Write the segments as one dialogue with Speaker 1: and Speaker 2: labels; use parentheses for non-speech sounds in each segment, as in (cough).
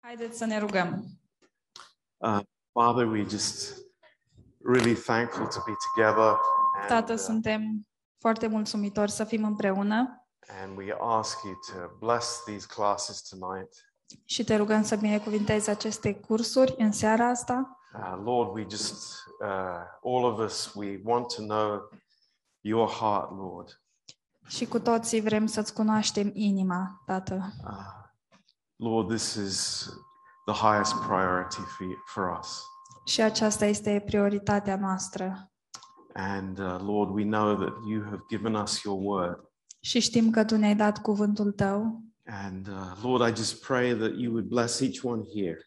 Speaker 1: Haideți să ne rugăm.
Speaker 2: Uh, Father, we just really thankful to be together. And,
Speaker 1: Tată,
Speaker 2: uh,
Speaker 1: suntem foarte mulțumitori să fim împreună
Speaker 2: and we ask you to bless these classes tonight.
Speaker 1: și te rugăm să binecuvintezi aceste cursuri în seara asta.
Speaker 2: Uh, Lord, we just, uh, all of us, we want to know your heart, Lord.
Speaker 1: Și cu toții vrem să-ți cunoaștem inima, Tată.
Speaker 2: Uh, Lord, this is the highest priority for, you, for us.
Speaker 1: Și aceasta este prioritatea noastră.
Speaker 2: And uh, Lord, we know that you have given us your word.
Speaker 1: Și știm că Tu ne-ai dat cuvântul Tău
Speaker 2: And uh, Lord, I just pray that you would bless each one here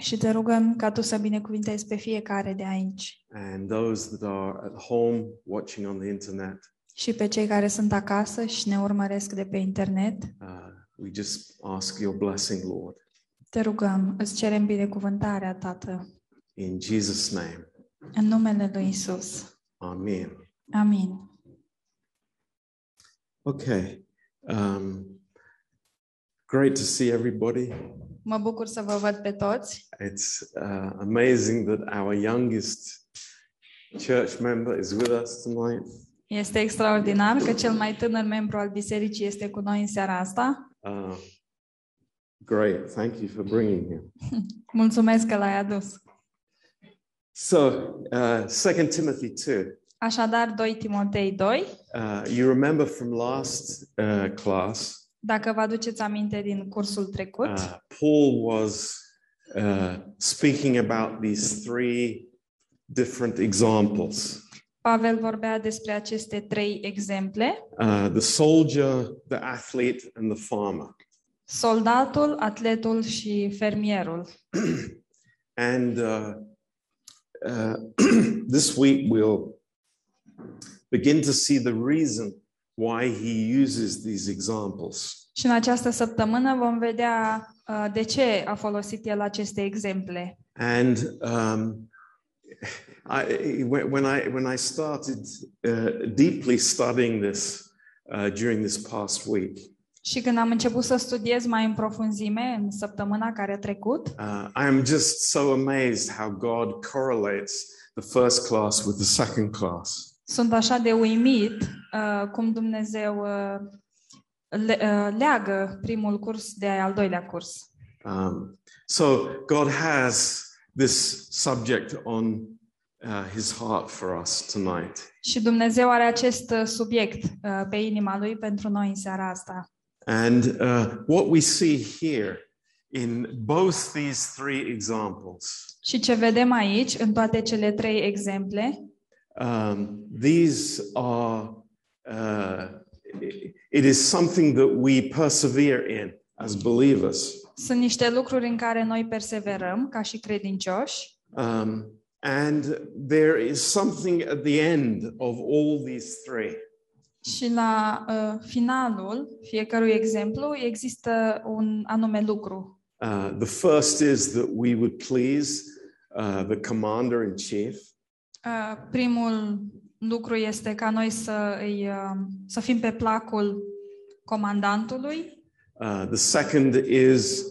Speaker 1: și te rugăm ca Tu să binecuvintezi pe fiecare de aici
Speaker 2: and those that are at home watching on the internet.
Speaker 1: și pe cei care sunt acasă și ne urmăresc de pe internet.
Speaker 2: Uh, we just ask your blessing, Lord,
Speaker 1: Te rugăm, îți cerem binecuvântarea, Tată,
Speaker 2: in Jesus' name.
Speaker 1: în numele Lui Isus.
Speaker 2: Amen.
Speaker 1: Amin.
Speaker 2: Okay. Um, great to see everybody.
Speaker 1: Mă bucur să vă văd pe toți.
Speaker 2: It's uh, amazing that our youngest church member is with us tonight.
Speaker 1: Este extraordinar că cel mai tânăr membru al bisericii este cu noi în seara asta.
Speaker 2: Uh, great. Thank you for bringing him. (laughs)
Speaker 1: Mulțumesc că l-ai adus.
Speaker 2: So, uh, 2 Timothy 2.
Speaker 1: Așadar, 2 Timotei 2,
Speaker 2: Uh, you remember from last uh, class,
Speaker 1: dacă vă aduceți aminte din cursul trecut,
Speaker 2: uh, Paul was uh, speaking about these three different examples
Speaker 1: Pavel vorbea despre aceste trei exemple.
Speaker 2: uh, the soldier, the athlete, and the farmer.
Speaker 1: Soldatul, atletul și fermierul. (clears throat)
Speaker 2: And uh, uh, (clears throat) this week we'll begin to see the reason why he uses these examples.
Speaker 1: Și în această săptămână vom vedea uh, de ce a folosit el aceste exemple.
Speaker 2: And um, I, when I when I started uh, deeply studying this uh, during this past week,
Speaker 1: Și când am început să studiez mai în profunzime în săptămâna care a trecut,
Speaker 2: uh, I am just so amazed how God correlates the first class with the second class.
Speaker 1: sunt așa de uimit uh, cum Dumnezeu uh, le, uh, leagă primul curs de al doilea curs.
Speaker 2: Um, so God has this subject on uh, His heart for us tonight,
Speaker 1: Și Dumnezeu are acest uh, subiect uh, pe inima lui pentru noi în seara asta.
Speaker 2: and uh, what we see here in both these three examples.
Speaker 1: Și ce vedem aici, în toate cele trei exemple,
Speaker 2: um, these are uh, it- it is something that we persevere in as believers
Speaker 1: sunt niște lucruri în care noi perseverăm ca și credincioși
Speaker 2: um, and there is something at the end of all these three
Speaker 1: și la uh, finalul fiecărui exemplu există un anume lucru.
Speaker 2: uh, the first is that we would please uh, the commander in chief
Speaker 1: Uh, primul lucru este ca noi să, îi, uh, să fim pe placul comandantului.
Speaker 2: Uh, the second is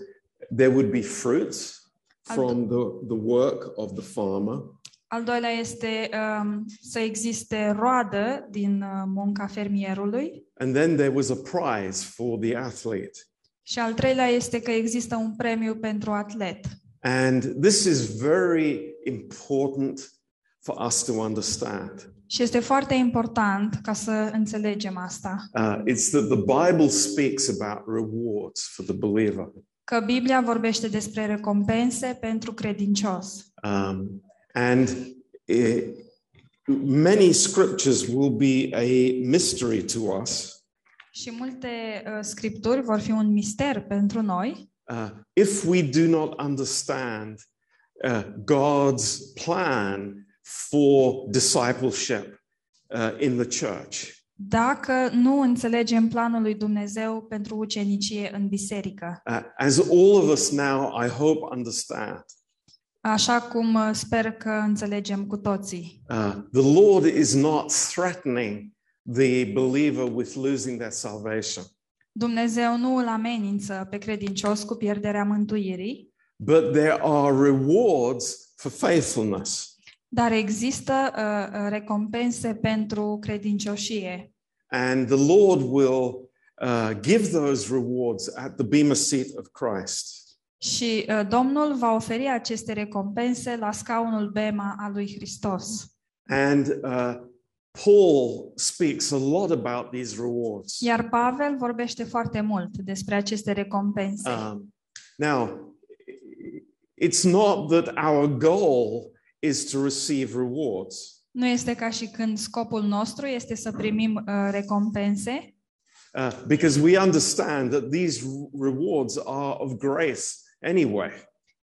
Speaker 2: there would be fruits from the, the work of the farmer
Speaker 1: Al doilea este um, să existe roadă din uh, munca fermierului.
Speaker 2: and then there was a prize for the athlete
Speaker 1: Și al treilea este că există un premiu pentru atlet.
Speaker 2: And this is very important for us to understand.
Speaker 1: Și este foarte important ca să înțelegem asta.
Speaker 2: Uh, it's that the Bible speaks about rewards for the believer.
Speaker 1: Că Biblia vorbește despre recompense pentru credincios.
Speaker 2: Um, and eh, many scriptures will be a mystery to us
Speaker 1: Și multe uh, scripturi vor fi un mister pentru noi
Speaker 2: uh, if we do not understand uh, God's plan for discipleship uh, in the church.
Speaker 1: dacă nu înțelegem planul lui Dumnezeu pentru ucenicie în biserică.
Speaker 2: Uh, as all of us now, I hope, understand,
Speaker 1: Așa cum uh, sper că înțelegem cu toții.
Speaker 2: uh, the Lord is not threatening the believer with losing their salvation.
Speaker 1: Dumnezeu nu îl amenință pe credincios cu pierderea mântuirii,
Speaker 2: but there are rewards for faithfulness.
Speaker 1: Dar există uh, uh, recompense pentru credincioșie.
Speaker 2: And the Lord will uh, give those rewards at the Bema seat of Christ.
Speaker 1: Și uh, Domnul va oferi aceste recompense la scaunul Bema al lui Hristos.
Speaker 2: And uh, Paul speaks a lot about these rewards.
Speaker 1: Iar Pavel vorbește foarte mult despre aceste recompense.
Speaker 2: Um, now, it's not that our goal is to receive rewards.
Speaker 1: Nu este ca și când scopul nostru este să primim uh, recompense,
Speaker 2: Uh, because we understand that these rewards are of grace anyway.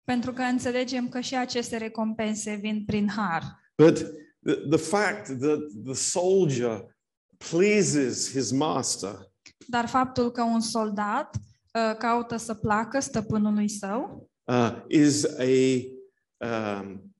Speaker 1: pentru că înțelegem că și aceste recompense vin prin har.
Speaker 2: But the, the fact that the soldier pleases his master
Speaker 1: Dar faptul că un soldat uh, caută să placă stăpânului său
Speaker 2: uh, is a um,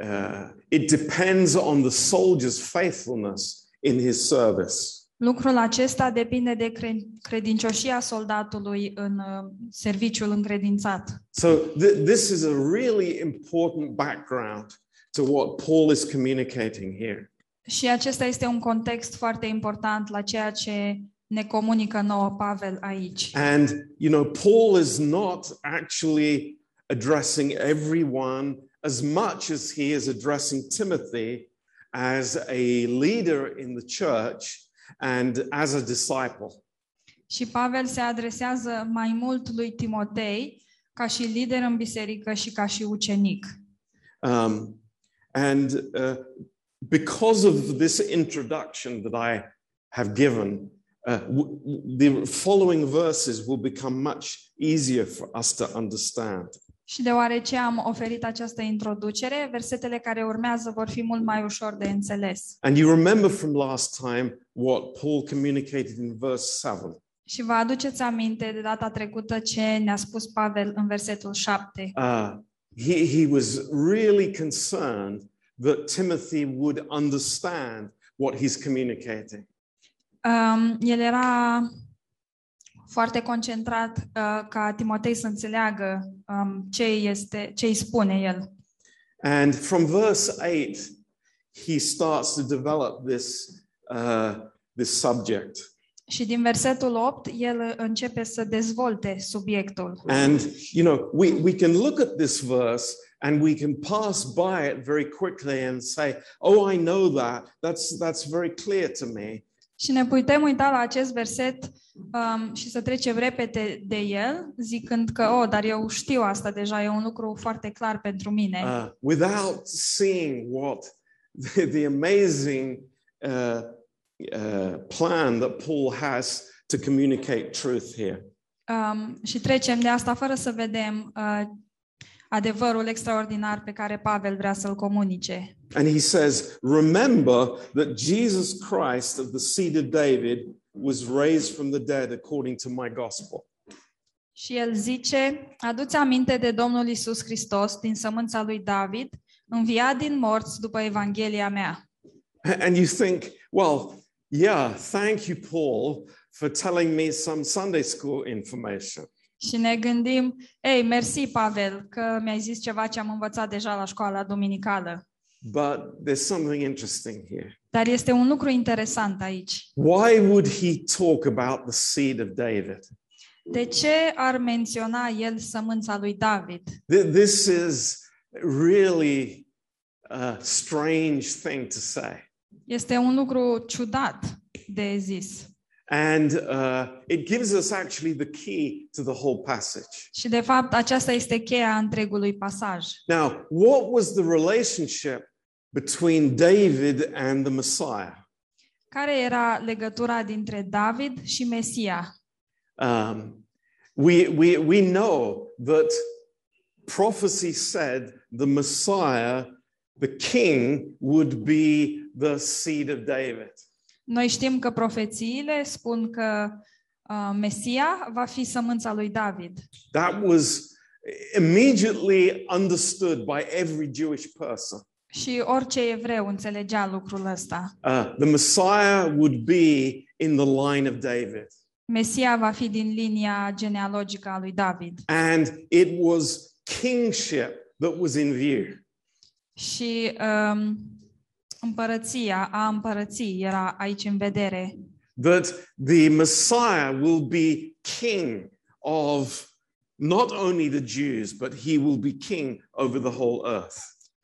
Speaker 2: uh, it depends on the soldier's faithfulness in his service.
Speaker 1: Lucrul acesta depinde de cre- credincioșia soldatului în uh, serviciul încredințat.
Speaker 2: So th- this is a really important background to what Paul is communicating here.
Speaker 1: Și acesta este un context foarte important la ceea ce ne comunică nouă Pavel aici.
Speaker 2: And you know, Paul is not actually addressing everyone as much as he is addressing Timothy as a leader in the church and as a disciple.
Speaker 1: Și Pavel se adresează mai mult lui Timotei ca și lider în biserică și ca și ucenic.
Speaker 2: Um, and uh, because of this introduction that I have given, uh, the following verses will become much easier for us to understand.
Speaker 1: Și deoarece am oferit această introducere, versetele care urmează vor fi mult mai ușor de înțeles.
Speaker 2: And you remember from last time what Paul communicated in verse 7.
Speaker 1: Și vă aduceți aminte de data trecută ce ne-a spus Pavel în versetul 7.
Speaker 2: Uh, he, he was really concerned that Timothy would understand what he's communicating.
Speaker 1: Um, el era foarte concentrat uh, ca Timotei să înțeleagă um, ce, este, ce îi spune el.
Speaker 2: And from verse 8, he starts to develop this, uh, this subject.
Speaker 1: Și din versetul 8, el începe să dezvolte subiectul.
Speaker 2: And, you know, we, we can look at this verse and we can pass by it very quickly and say, oh, I know that. That's, that's very clear to me.
Speaker 1: Și ne putem uita la acest verset um, și să trecem repede de el, zicând că, oh, dar eu știu asta deja, e un lucru foarte clar pentru mine.
Speaker 2: uh, without seeing what the, the amazing uh, uh, plan that Paul has to communicate truth here.
Speaker 1: Um, și trecem de asta fără să vedem uh, adevărul extraordinar pe care Pavel vrea să-l comunice.
Speaker 2: And he says, Remember that Jesus Christ of the seed of David was raised from the dead according to my gospel.
Speaker 1: Și el zice, aduți aminte de Domnul Isus Hristos din sămânța lui David, înviat din morți după Evanghelia mea.
Speaker 2: And you think, well, yeah, thank you, Paul, for telling me some Sunday school information.
Speaker 1: Și ne gândim, ei, mersi, Pavel, că mi-ai zis ceva ce am învățat deja la școala duminicală.
Speaker 2: But there's something interesting here.
Speaker 1: Dar este un lucru interesant aici.
Speaker 2: Why would he talk about the seed of David?
Speaker 1: De ce ar menționa el sămânța lui David?
Speaker 2: Th- This is really a strange thing to say.
Speaker 1: Este un lucru ciudat de zis.
Speaker 2: And uh, it gives us actually the key to the whole passage.
Speaker 1: Și de fapt aceasta este cheia întregului pasaj.
Speaker 2: Now, what was the relationship between David and the Messiah?
Speaker 1: Care era legătura dintre David și Mesia?
Speaker 2: Um, we, we, we know that prophecy said the Messiah, the king, would be the seed of David.
Speaker 1: Noi știm că profețiile spun că uh, Mesia va fi sămânța lui David.
Speaker 2: That was immediately understood by every Jewish person.
Speaker 1: Și orice evreu înțelegea lucrul ăsta.
Speaker 2: Uh, the Messiah would be in the line of David.
Speaker 1: Mesia va fi din linia genealogică a lui David.
Speaker 2: And it was kingship that was in view.
Speaker 1: Și um, împărăția, a împărății era aici în vedere.
Speaker 2: That the Messiah will be king of not only the Jews, but he will be king over the whole earth.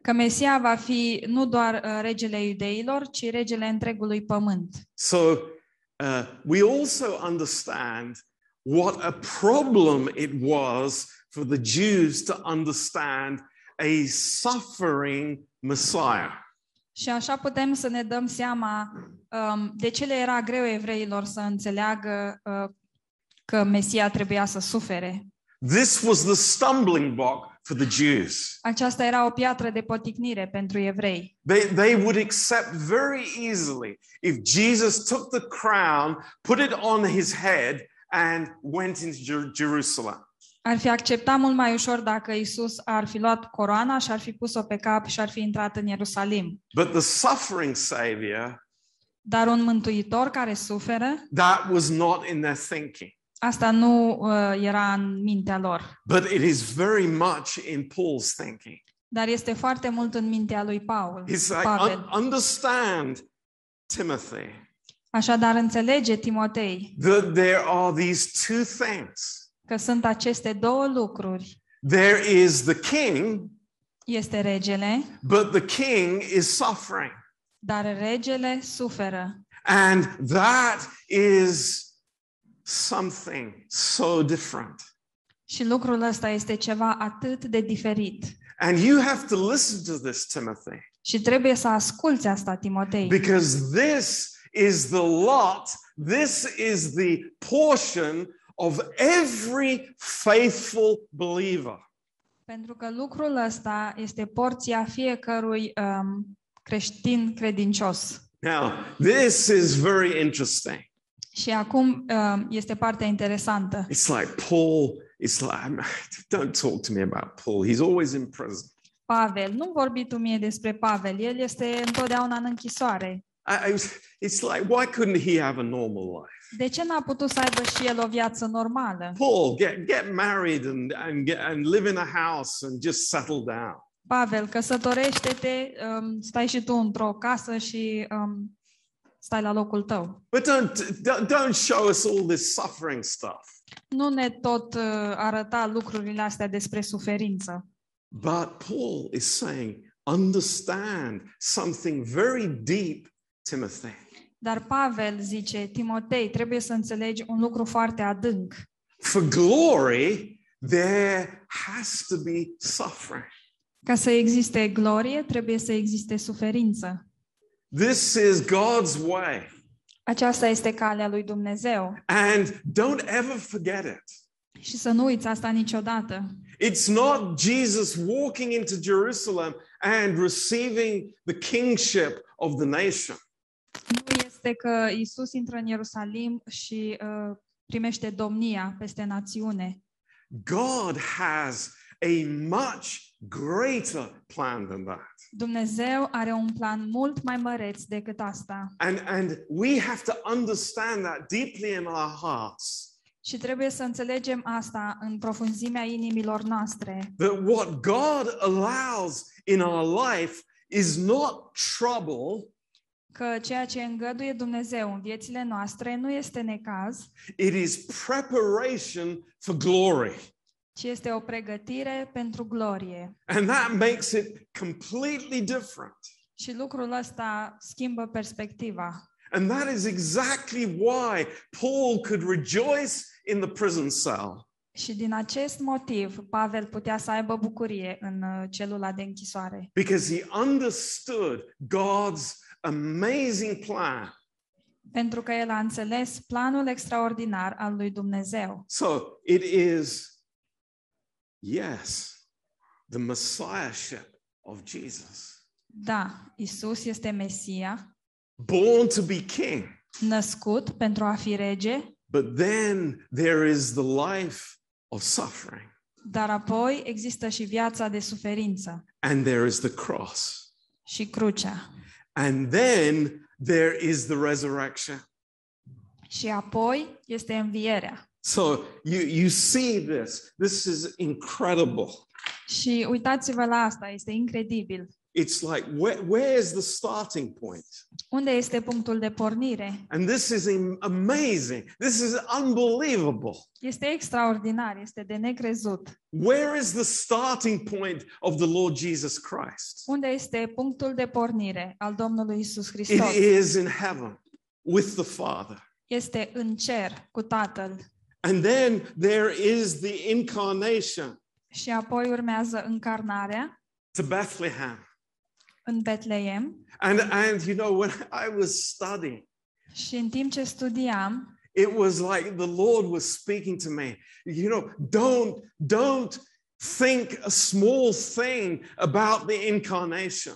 Speaker 1: Că Mesia va fi nu doar uh, regele iudeilor, ci regele întregului pământ.
Speaker 2: So uh, we also understand what a problem it was for the Jews to understand a suffering Messiah.
Speaker 1: Și așa putem să ne dăm seama um, de ce le era greu evreilor să înțeleagă uh, că Mesia trebuia să sufere.
Speaker 2: This was the stumbling block for the Jews.
Speaker 1: Aceasta era o piatră de poticnire pentru evrei.
Speaker 2: They, they would accept very easily if Jesus took the crown, put it on his head, and went into Jer- Jerusalem.
Speaker 1: Ar fi acceptat mult mai ușor dacă Isus ar fi luat coroana și ar fi pus-o pe cap și ar fi intrat în Ierusalim.
Speaker 2: But the suffering Savior,
Speaker 1: Dar un mântuitor care suferă,
Speaker 2: that was not in their thinking.
Speaker 1: asta nu uh, era în mintea lor.
Speaker 2: But it is very much in Paul's thinking.
Speaker 1: Dar este foarte mult în mintea lui Paul,
Speaker 2: He's like,
Speaker 1: Pavel.
Speaker 2: "Un- understand, Timothy,
Speaker 1: Așadar înțelege Timotei
Speaker 2: that there are these two things.
Speaker 1: Că sunt aceste două lucruri.
Speaker 2: There is the king,
Speaker 1: Este regele,
Speaker 2: but the king is suffering.
Speaker 1: dar regele suferă.
Speaker 2: And that is something so different.
Speaker 1: Și lucrul ăsta este ceva atât de diferit.
Speaker 2: And you have to listen to this, Timothy,
Speaker 1: Și trebuie să asculți asta, Timotei.
Speaker 2: because this is the lot, this is the portion of every faithful believer.
Speaker 1: Pentru că lucrul ăsta este porția fiecărui um, creștin credincios.
Speaker 2: Now, this is very interesting.
Speaker 1: Și acum um, este partea interesantă.
Speaker 2: It's like Paul, it's like, don't talk to me about Paul. He's always in prison.
Speaker 1: Pavel, nu vorbi tu mie despre Pavel, el este întotdeauna în închisoare.
Speaker 2: I, I was, it's like, why couldn't he have a normal life?
Speaker 1: De ce n-a putut să aibă și el o viață normală?
Speaker 2: Paul, get, get married and, and, get, and live in a house and just settle down.
Speaker 1: Pavel, căsătorește-te, um, stai și tu într-o casă și um, stai la locul tău.
Speaker 2: But don't, don't, don't show us all this suffering stuff.
Speaker 1: Nu ne tot uh, arăta lucrurile astea despre suferință.
Speaker 2: But Paul is saying, understand something very deep, Timothy.
Speaker 1: Dar Pavel zice, Timotei, trebuie să înțelegi un lucru foarte adânc.
Speaker 2: For glory, there has to be suffering.
Speaker 1: Ca să existe glorie, trebuie să existe suferință.
Speaker 2: This is God's way.
Speaker 1: Aceasta este calea lui Dumnezeu.
Speaker 2: And don't ever forget it.
Speaker 1: Și să nu uiți asta niciodată.
Speaker 2: It's not Jesus walking into Jerusalem and receiving the kingship of the nation.
Speaker 1: Nu este că Isus intră în Ierusalim și uh, primește domnia peste națiune.
Speaker 2: God has a much greater plan than that.
Speaker 1: Dumnezeu are un plan mult mai măreț decât asta.
Speaker 2: And, and we have to understand that deeply in our hearts
Speaker 1: Și trebuie să înțelegem asta în profunzimea inimilor noastre.
Speaker 2: that what God allows in our life is not trouble,
Speaker 1: Că ceea ce îngăduie Dumnezeu în viețile noastre nu este necaz,
Speaker 2: it is preparation for glory.
Speaker 1: ci este o pregătire pentru glorie.
Speaker 2: And that makes it completely different.
Speaker 1: Și lucrul ăsta schimbă perspectiva.
Speaker 2: And that is exactly why Paul could rejoice in the prison cell.
Speaker 1: Și din acest motiv, Pavel putea să aibă bucurie în uh, celula de închisoare.
Speaker 2: because he understood God's amazing plan.
Speaker 1: Pentru că el a înțeles planul extraordinar al lui Dumnezeu.
Speaker 2: So it is, yes, the messiahship of Jesus,
Speaker 1: Da, Isus este Mesia,
Speaker 2: born to be king.
Speaker 1: născut pentru a fi rege,
Speaker 2: But then there is the life of suffering,
Speaker 1: dar apoi există și viața de suferință
Speaker 2: and there is the cross,
Speaker 1: și crucea.
Speaker 2: And then there is the resurrection.
Speaker 1: Și apoi este învierea.
Speaker 2: So you, you see this. This is incredible.
Speaker 1: Și uitați-vă la asta, este incredibil.
Speaker 2: It's like, where, where's the starting point?
Speaker 1: Unde este punctul de pornire?
Speaker 2: And this is amazing. This is unbelievable.
Speaker 1: Este extraordinar, este de necrezut.
Speaker 2: Where is the starting point of the Lord Jesus Christ?
Speaker 1: Unde este punctul de pornire al Domnului Isus Hristos?
Speaker 2: is in heaven with the Father.
Speaker 1: Este în cer cu Tatăl.
Speaker 2: And then there is the incarnation
Speaker 1: Și apoi urmează încarnarea
Speaker 2: to Bethlehem.
Speaker 1: În Betleem.
Speaker 2: And, and you know, when I was studying,
Speaker 1: Și în timp ce studiam,
Speaker 2: it was like the Lord was speaking to me. You know, don't, don't think a small thing about the incarnation.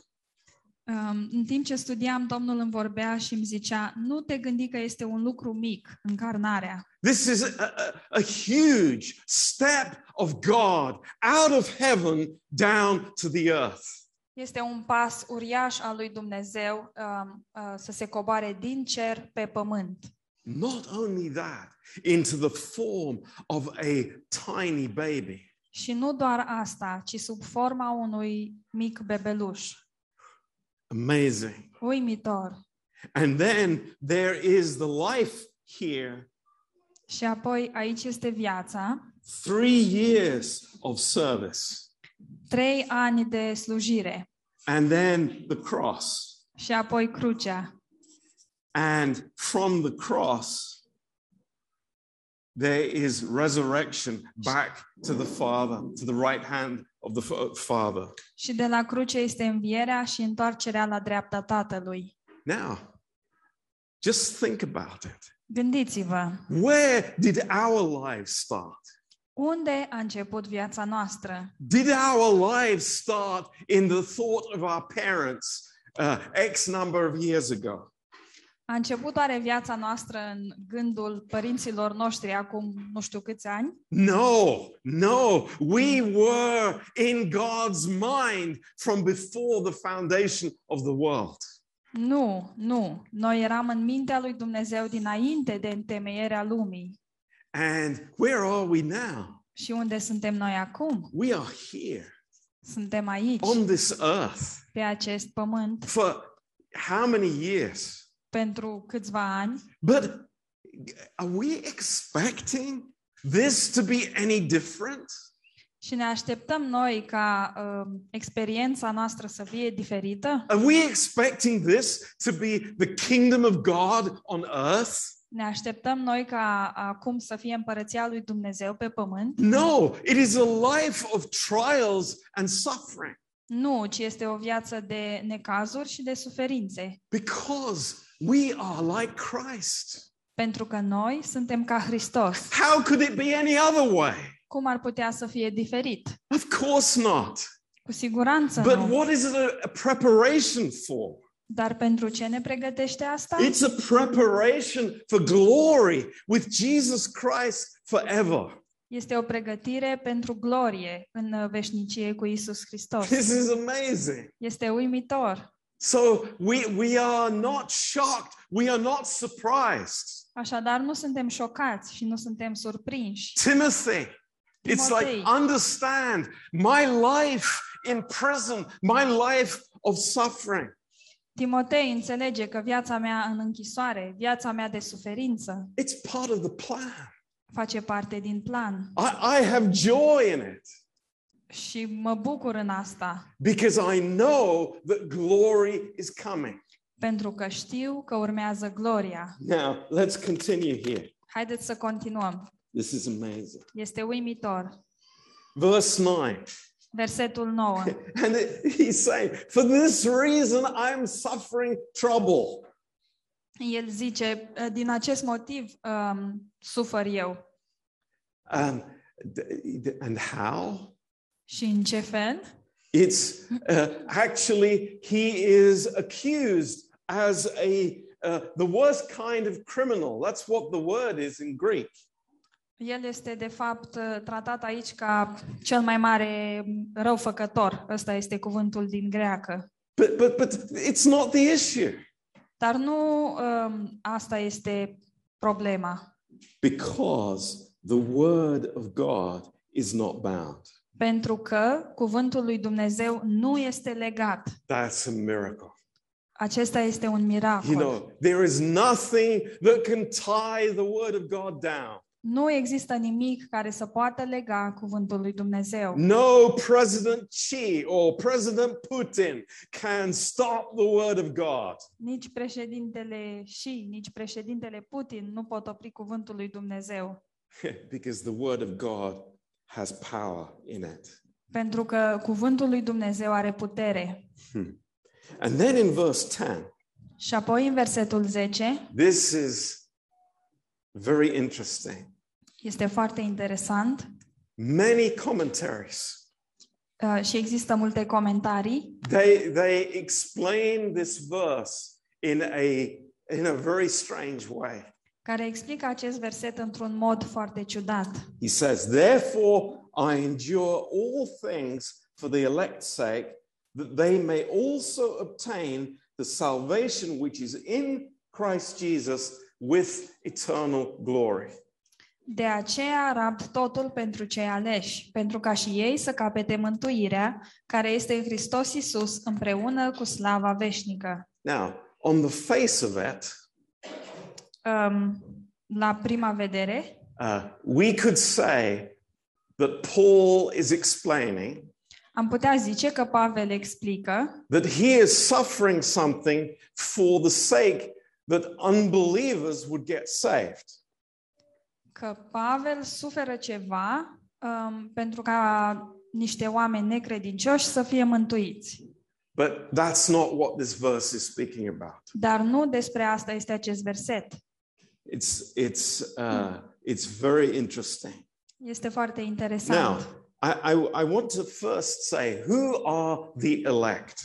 Speaker 1: um, în timp ce studiam, Domnul îmi vorbea și îmi zicea, nu te gândi că este un lucru mic, încarnarea.
Speaker 2: This is a, a, a huge step of God out of heaven down to the earth.
Speaker 1: Este un pas uriaș al lui Dumnezeu um, uh, să se coboare din cer pe pământ.
Speaker 2: Not only that, into the form of a tiny baby.
Speaker 1: Și nu doar asta, ci sub forma unui mic bebeluș.
Speaker 2: Amazing.
Speaker 1: Uimitor.
Speaker 2: And then there is the life here
Speaker 1: Și apoi aici este viața,
Speaker 2: three years of service,
Speaker 1: trei ani de slujire
Speaker 2: and then the cross.
Speaker 1: și apoi crucea.
Speaker 2: And from the cross, there is resurrection back to the Father, to the right hand of the Fa- Father.
Speaker 1: Și de la cruce este învierea și întoarcerea la dreapta Tatălui.
Speaker 2: Now, just think about it.
Speaker 1: Gândiți-vă,
Speaker 2: Where did our lives start?
Speaker 1: Unde a început viața noastră?
Speaker 2: Did our lives start in the thought of our parents uh, X number of years ago?
Speaker 1: A început oare viața noastră în gândul părinților noștri acum nu știu câți ani?
Speaker 2: No, no. We were in God's mind from before the foundation of the world.
Speaker 1: Nu, nu. Noi eram în mintea lui Dumnezeu dinainte de întemeierea lumii.
Speaker 2: And where are we now?
Speaker 1: Și unde suntem noi acum?
Speaker 2: We are here
Speaker 1: Suntem aici,
Speaker 2: on this earth
Speaker 1: pe acest pământ,
Speaker 2: for how many years?
Speaker 1: pentru câțiva ani.
Speaker 2: But are we expecting this to be any different?
Speaker 1: Și ne așteptăm noi ca uh, experiența noastră să fie diferită?
Speaker 2: Are we expecting this to be the kingdom of God on earth?
Speaker 1: Ne așteptăm noi ca acum să fie împărăția lui Dumnezeu pe pământ?
Speaker 2: No, it is a life of trials and suffering
Speaker 1: Nu, ci este o viață de necazuri și de suferințe.
Speaker 2: because we are like Christ.
Speaker 1: Pentru că noi suntem ca Hristos.
Speaker 2: How could it be any other way?
Speaker 1: Cum ar putea să fie diferit?
Speaker 2: Of course not.
Speaker 1: Cu siguranță
Speaker 2: But
Speaker 1: nu.
Speaker 2: what is it a, a preparation for?
Speaker 1: Dar pentru ce ne pregătește asta?
Speaker 2: It's a preparation for glory with Jesus Christ forever.
Speaker 1: Este o pregătire pentru glorie în uh, veșnicie cu Isus Hristos.
Speaker 2: This is amazing.
Speaker 1: Este uimitor.
Speaker 2: So we, we are not shocked. We are not surprised.
Speaker 1: Așadar, nu suntem șocați și nu suntem surprinși.
Speaker 2: Timothy, it's like,
Speaker 1: Timothy.
Speaker 2: understand my life in prison, my life of suffering.
Speaker 1: Timotei înțelege că viața mea în închisoare, viața mea de suferință,
Speaker 2: It's part of the plan.
Speaker 1: face parte din plan.
Speaker 2: I, I have joy in it
Speaker 1: Și mă bucur în asta,
Speaker 2: because I know that glory is coming.
Speaker 1: pentru că știu că urmează gloria.
Speaker 2: Now, let's continue here.
Speaker 1: Haideți să continuăm.
Speaker 2: This is amazing.
Speaker 1: Este uimitor.
Speaker 2: Verse 9.
Speaker 1: Versetul 9. (laughs)
Speaker 2: And he's saying, For this reason, I'm suffering trouble.
Speaker 1: El zice, din acest motiv um, sufăr eu.
Speaker 2: Um, and how?
Speaker 1: Și în ce fel?
Speaker 2: It's uh, actually, he is accused as a uh, the worst kind of criminal. That's what the word is in Greek.
Speaker 1: El este, de fapt, tratat aici ca cel mai mare răufăcător. Ăsta este cuvântul din greacă.
Speaker 2: But, but, but it's not the issue
Speaker 1: Dar nu um, asta este problema.
Speaker 2: because the word of God is not bound.
Speaker 1: Pentru că cuvântul lui Dumnezeu nu este legat.
Speaker 2: That's a miracle.
Speaker 1: Acesta este un miracol.
Speaker 2: You know, there is nothing that can tie the word of God down.
Speaker 1: Nu există nimic care să poată lega cuvântul lui Dumnezeu.
Speaker 2: No President Xi or President Putin can stop the word of God.
Speaker 1: Nici președintele și nici președintele Putin nu pot opri cuvântul lui Dumnezeu. (laughs)
Speaker 2: because the word of God has power in it.
Speaker 1: Pentru că cuvântul lui Dumnezeu are putere.
Speaker 2: And then in verse 10,
Speaker 1: Și apoi în versetul 10
Speaker 2: this is very interesting.
Speaker 1: Este foarte interesant
Speaker 2: Many commentaries
Speaker 1: uh, și există multe comentarii
Speaker 2: they they explain this verse in a in a very strange way.
Speaker 1: care explică acest verset într-un mod foarte ciudat.
Speaker 2: He says, Therefore I endure all things for the elect's sake, that they may also obtain the salvation which is in Christ Jesus with eternal glory.
Speaker 1: De aceea rabd totul pentru cei aleși, pentru ca și ei să capete mântuirea care este în Hristos Isus împreună cu slava veșnică.
Speaker 2: Now, on the face of it,
Speaker 1: Um, la prima vedere,
Speaker 2: uh, we could say that Paul is explaining
Speaker 1: am putea zice că Pavel explică
Speaker 2: that he is suffering something for the sake that unbelievers would get saved.
Speaker 1: Că Pavel suferă ceva um, pentru ca niște oameni necredincioși să fie mântuiți.
Speaker 2: But that's not what this verse is speaking about.
Speaker 1: Dar nu despre asta este acest verset.
Speaker 2: It's it's uh, it's very interesting.
Speaker 1: Este foarte
Speaker 2: Now,
Speaker 1: interesant.
Speaker 2: I, I I want to first say who are the elect.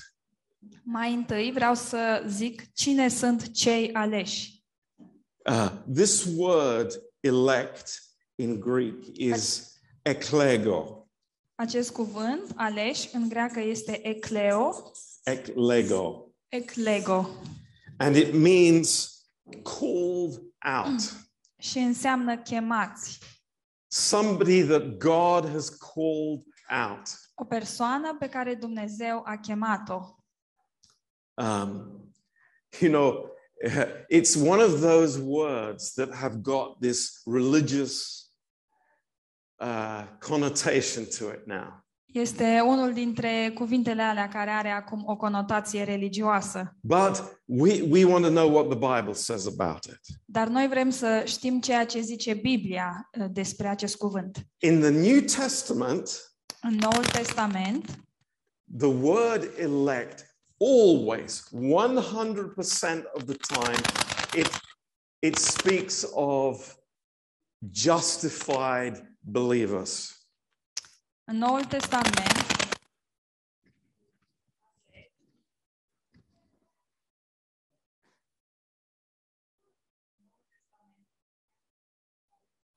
Speaker 1: Mai întâi vreau să zic cine sunt cei aleși.
Speaker 2: Uh, this word elect in Greek is eklego.
Speaker 1: Acest cuvânt, aleși, în greacă este ekleo,
Speaker 2: Eklego,
Speaker 1: eklego,
Speaker 2: and it means called out. (clears throat)
Speaker 1: și înseamnă chemați.
Speaker 2: Somebody that God has called out.
Speaker 1: O persoană pe care Dumnezeu a chemat-o.
Speaker 2: Um, you know, (laughs) it's one of those words that have got this religious uh, connotation to it now.
Speaker 1: Este unul dintre cuvintele alea care are acum o conotație religioasă.
Speaker 2: But we, we want to know what the Bible says about it.
Speaker 1: Dar noi vrem să știm ceea ce zice Biblia uh, despre acest cuvânt.
Speaker 2: In the New Testament,
Speaker 1: În Noul Testament,
Speaker 2: the word elect always, 100% of the time, it, it speaks of justified believers.
Speaker 1: în Noul Testament,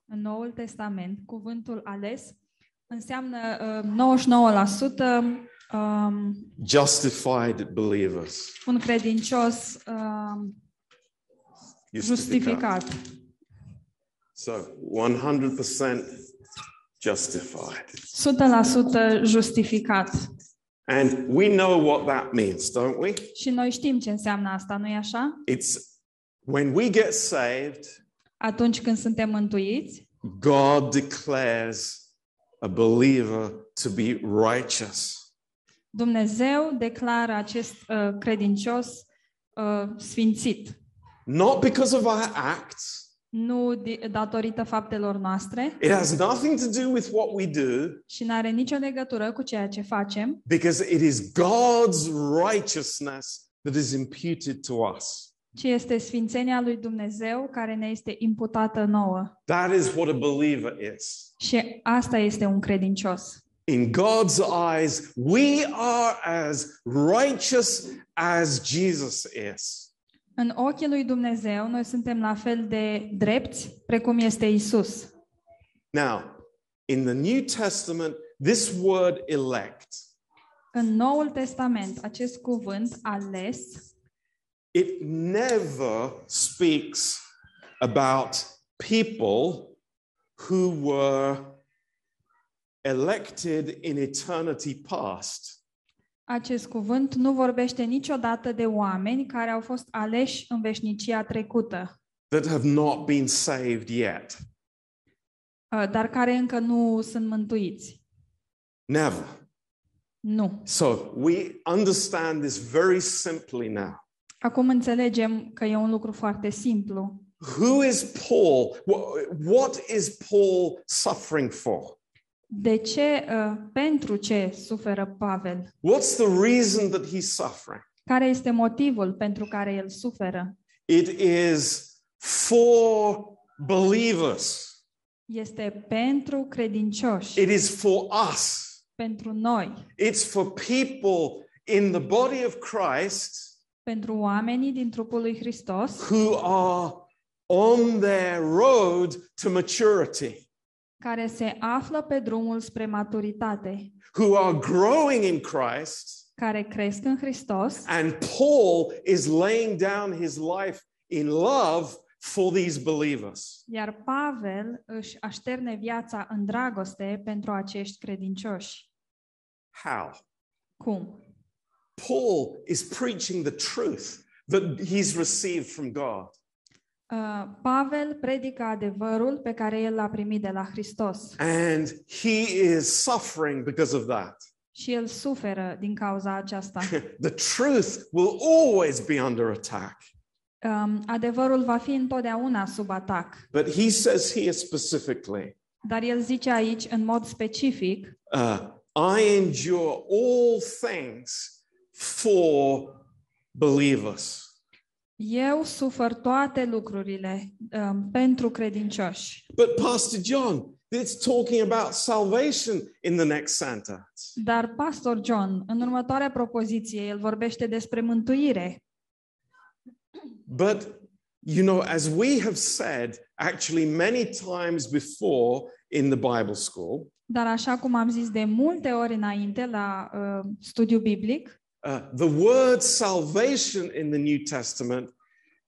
Speaker 1: În Noul Testament, cuvântul ales înseamnă uh, 99% um,
Speaker 2: Justified believers.
Speaker 1: un credincios um, justificat.
Speaker 2: So 100% justified.
Speaker 1: 100% justificat.
Speaker 2: And we know what that means, don't we?
Speaker 1: Și noi știm ce înseamnă asta, nu-i așa?
Speaker 2: It's when we get saved,
Speaker 1: Atunci când suntem mântuiți,
Speaker 2: God declares a believer to be righteous.
Speaker 1: Dumnezeu declară acest uh, credincios uh, sfințit.
Speaker 2: Not because of our acts,
Speaker 1: Nu di- datorită faptelor noastre
Speaker 2: it has nothing to do with what we do,
Speaker 1: și nu are nicio legătură cu ceea ce facem,
Speaker 2: because it is God's righteousness that is imputed to us.
Speaker 1: ci este sfințenia lui Dumnezeu care ne este imputată nouă.
Speaker 2: That is what a believer is.
Speaker 1: Și asta este un credincios.
Speaker 2: In God's eyes, we are as righteous as Jesus is.
Speaker 1: În ochii lui Dumnezeu, noi suntem la fel de drepți precum este Isus.
Speaker 2: Now, in the New Testament, this word elect,
Speaker 1: În Noul Testament, acest cuvânt ales
Speaker 2: it never speaks about people who were elected in eternity past.
Speaker 1: Acest cuvânt nu vorbește niciodată de oameni care au fost aleși în veșnicia trecută,
Speaker 2: that have not been saved yet.
Speaker 1: uh, dar care încă nu sunt mântuiți.
Speaker 2: Never.
Speaker 1: Nu.
Speaker 2: So we understand this very simply now.
Speaker 1: Acum înțelegem că e un lucru foarte simplu.
Speaker 2: Who is Paul? Wha- What is Paul suffering for?
Speaker 1: De ce, uh, pentru ce suferă Pavel?
Speaker 2: What's the reason that he's suffering?
Speaker 1: Care este motivul pentru care el suferă?
Speaker 2: It is for believers.
Speaker 1: Este pentru credincioși,
Speaker 2: It is for us.
Speaker 1: pentru noi,
Speaker 2: It's for people in the body of Christ
Speaker 1: pentru oamenii din trupul lui Hristos
Speaker 2: who are on their road to maturity,
Speaker 1: care se află pe drumul spre maturitate,
Speaker 2: who are growing in Christ.
Speaker 1: care cresc în Hristos
Speaker 2: And Paul is laying down his life in love for these believers.
Speaker 1: Iar Pavel își așterne viața în dragoste pentru acești credincioși.
Speaker 2: How?
Speaker 1: Cum?
Speaker 2: Paul is preaching the truth that he's received from God.
Speaker 1: Uh, Pavel predică adevărul pe care el l-a primit de la Hristos
Speaker 2: And he is suffering because of that.
Speaker 1: și el suferă din cauza aceasta. (laughs)
Speaker 2: the truth will always be under attack.
Speaker 1: Um, adevărul va fi întotdeauna sub atac,
Speaker 2: But he says here specifically,
Speaker 1: dar el zice aici în mod specific,
Speaker 2: uh, I endure all things for believers.
Speaker 1: Eu sufer toate lucrurile um, pentru credincioși.
Speaker 2: But Pastor John, it's talking about salvation in the next sentence.
Speaker 1: Dar Pastor John, în următoarea propoziție, el vorbește despre mântuire.
Speaker 2: But you know, as we have said actually many times before in the Bible school,
Speaker 1: Dar așa cum am zis de multe ori înainte la uh, studiu biblic,
Speaker 2: uh, the word salvation in the New Testament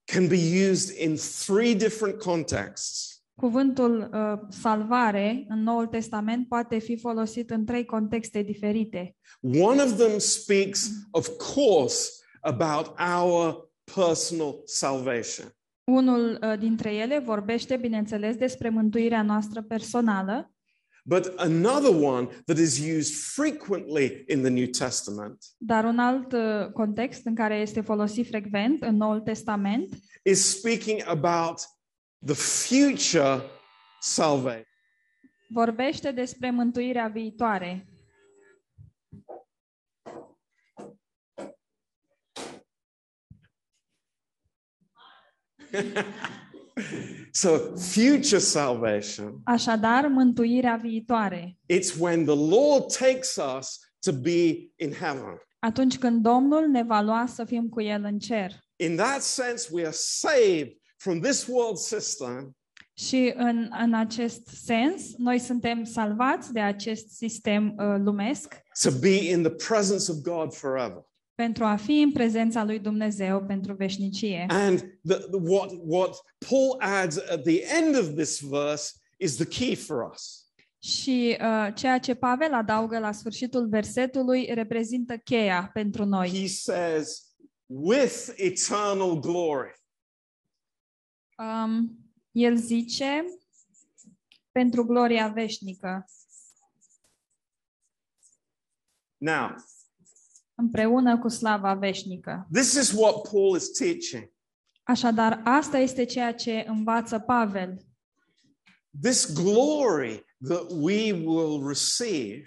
Speaker 2: can be used in three different contexts.
Speaker 1: cuvântul uh, salvare în Noul Testament poate fi folosit în trei contexte diferite.
Speaker 2: One of them speaks, of course, about our personal salvation.
Speaker 1: Unul uh, dintre ele vorbește, bineînțeles, despre mântuirea noastră personală,
Speaker 2: But another one that is used frequently in the New Testament
Speaker 1: dar un alt uh, context în care este folosit frecvent în Noul Testament
Speaker 2: is speaking about the future salvation.
Speaker 1: vorbește despre mântuirea viitoare. (laughs)
Speaker 2: So, future salvation,
Speaker 1: Așadar, mântuirea viitoare.
Speaker 2: it's when the Lord takes us to be in heaven.
Speaker 1: Atunci când Domnul ne va lua să fim cu El în cer.
Speaker 2: In that sense, we are saved from this world system
Speaker 1: Și în, în acest sens, noi suntem salvați de acest sistem uh, lumesc
Speaker 2: to be in the presence of God forever.
Speaker 1: Pentru a fi în prezența lui Dumnezeu pentru veșnicie.
Speaker 2: And the, the, what, what Paul adds at the end of this verse is the key for us.
Speaker 1: Și uh, ceea ce Pavel adaugă la sfârșitul versetului reprezintă cheia pentru noi.
Speaker 2: He says, with eternal glory.
Speaker 1: Um, el zice, pentru gloria veșnică,
Speaker 2: Now,
Speaker 1: împreună cu slava veșnică.
Speaker 2: this is what Paul is teaching.
Speaker 1: Așadar, asta este ceea ce învață Pavel.
Speaker 2: This glory that we will receive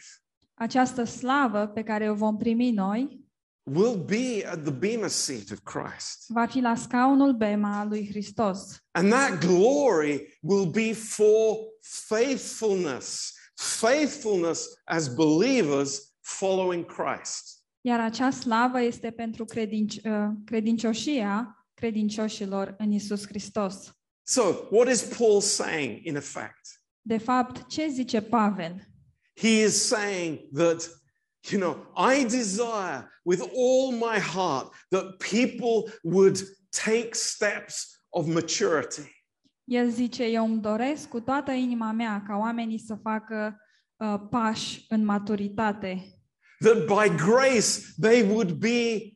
Speaker 1: Această slavă pe care o vom primi noi
Speaker 2: will be at the Bema seat of Christ.
Speaker 1: va fi la scaunul bema al lui Hristos.
Speaker 2: And that glory will be for faithfulness, faithfulness as believers following Christ.
Speaker 1: Iar acea slavă este pentru credinci- uh, credincioșia credincioșilor în Isus Hristos.
Speaker 2: So, what is Paul saying in effect?
Speaker 1: De fapt, ce zice Pavel?
Speaker 2: He is saying that, you know, I desire with all my heart that people would take steps of maturity.
Speaker 1: El zice, eu îmi doresc cu toată inima mea ca oamenii să facă uh, pași în maturitate,
Speaker 2: that by grace they would be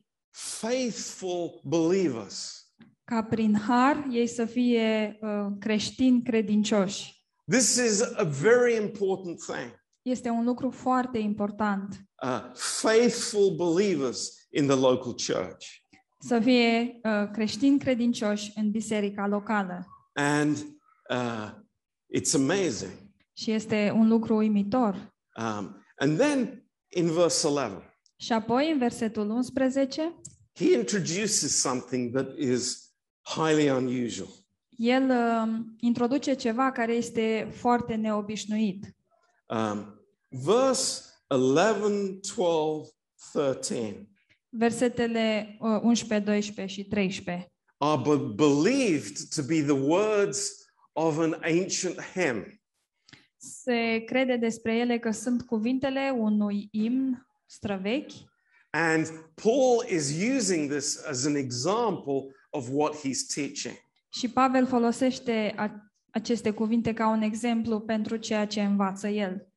Speaker 2: faithful believers.
Speaker 1: ca prin har ei să fie uh, creștini credincioși.
Speaker 2: This is a very important thing.
Speaker 1: Este un lucru foarte important
Speaker 2: Uh, faithful believers in the local church.
Speaker 1: să fie uh, creștini credincioși în biserica locală.
Speaker 2: And uh, it's amazing.
Speaker 1: Și este un lucru uimitor.
Speaker 2: Um, and then in verse 11,
Speaker 1: Și apoi, în versetul 11,
Speaker 2: he introduces something that is highly unusual.
Speaker 1: el uh, introduce ceva care este foarte neobișnuit.
Speaker 2: Um, verse 11, 12, 13
Speaker 1: Versetele uh, 11, 12 și 13
Speaker 2: are be- believed to be the words of an ancient hymn.
Speaker 1: Se crede despre ele că sunt cuvintele unui imn străvechi
Speaker 2: And Paul is using this as an example of what he's teaching.
Speaker 1: și Pavel folosește a- aceste cuvinte ca un exemplu pentru ceea ce învață el.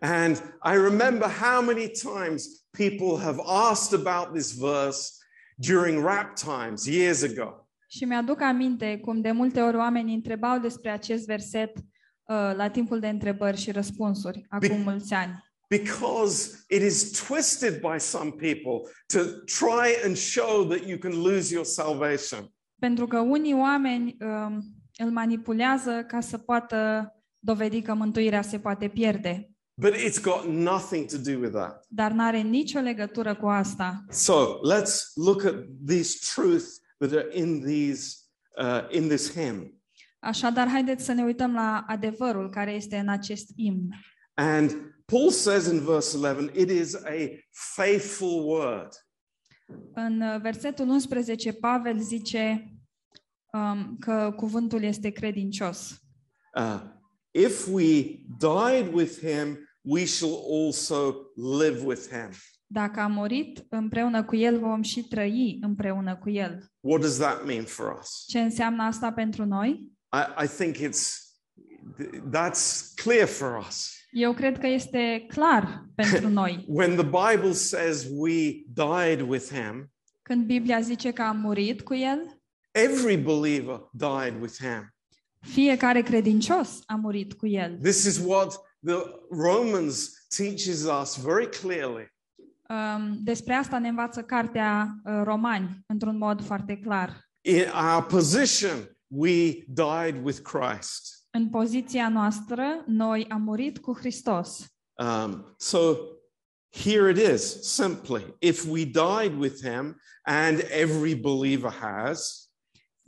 Speaker 2: And I remember how many times people have asked about this verse during rap times years ago.
Speaker 1: Și mi-aduc aminte cum de multe ori oamenii întrebau despre acest verset uh, la timpul de întrebări și răspunsuri, acum
Speaker 2: Be-
Speaker 1: mulți ani.
Speaker 2: Because it is twisted by some people to try and show that you can lose your salvation.
Speaker 1: Pentru că unii oameni um, îl manipulează ca să poată dovedi că mântuirea se poate pierde.
Speaker 2: But it's got nothing to do with that.
Speaker 1: Dar n-are nicio legătură cu asta.
Speaker 2: So let's look at these truths that are in these uh, in this hymn.
Speaker 1: Așadar, haideți să ne uităm la adevărul care este în acest imn.
Speaker 2: And Paul says in verse 11, it is a faithful word.
Speaker 1: În uh, versetul 11, Pavel zice um, că cuvântul este credincios.
Speaker 2: Uh, if we died with him, we shall also live with him.
Speaker 1: Dacă am murit împreună cu el, vom și trăi împreună cu el.
Speaker 2: What does that mean for us?
Speaker 1: Ce înseamnă asta pentru noi?
Speaker 2: I, I think it's that's clear for us.
Speaker 1: Eu cred că este clar pentru noi. (laughs)
Speaker 2: When the Bible says we died with him,
Speaker 1: Când Biblia zice că am murit cu el,
Speaker 2: every believer died with him.
Speaker 1: fiecare credincios a murit cu el.
Speaker 2: This is what the Romans teaches us very clearly.
Speaker 1: Um, despre asta ne învață cartea uh, Romani într-un mod foarte clar.
Speaker 2: In our position, we died with Christ.
Speaker 1: În poziția noastră, noi am murit cu Hristos.
Speaker 2: Um, so here it is, simply. If we died with him, and every believer has,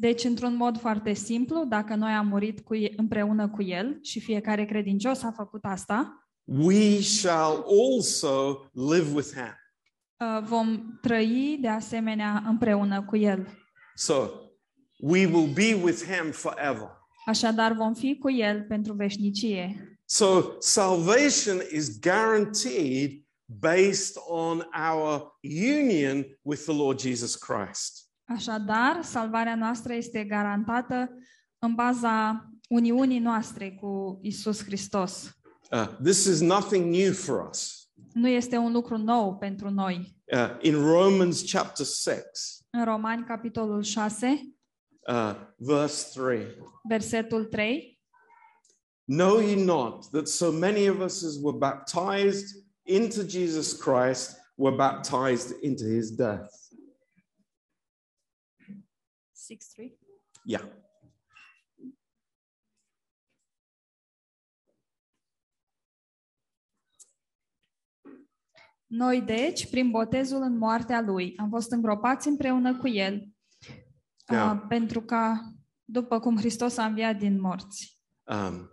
Speaker 1: Deci, într-un mod foarte simplu, dacă noi am murit cu împreună cu El și fiecare credincios a făcut asta,
Speaker 2: we shall also live with him.
Speaker 1: uh, vom trăi de asemenea împreună cu El.
Speaker 2: So we will be with him forever.
Speaker 1: Așadar, vom fi cu El pentru veșnicie.
Speaker 2: So salvation is guaranteed based on our union with the Lord Jesus Christ.
Speaker 1: Așadar, salvarea noastră este garantată în baza uniunii noastre cu Isus Hristos.
Speaker 2: Uh, this is nothing new for us.
Speaker 1: Nu este un lucru nou pentru noi.
Speaker 2: Uh, in Romans chapter 6,
Speaker 1: În Romani, capitolul 6,
Speaker 2: uh, verse 3.
Speaker 1: versetul 3,
Speaker 2: Know ye not that so many of us as were baptized into Jesus Christ were baptized into his death?
Speaker 1: 6, 3.
Speaker 2: Yeah.
Speaker 1: Noi, deci, prin botezul în moartea lui, am fost îngropați împreună cu el,
Speaker 2: Da.
Speaker 1: uh, pentru ca, după cum Hristos a înviat din morți.
Speaker 2: Um,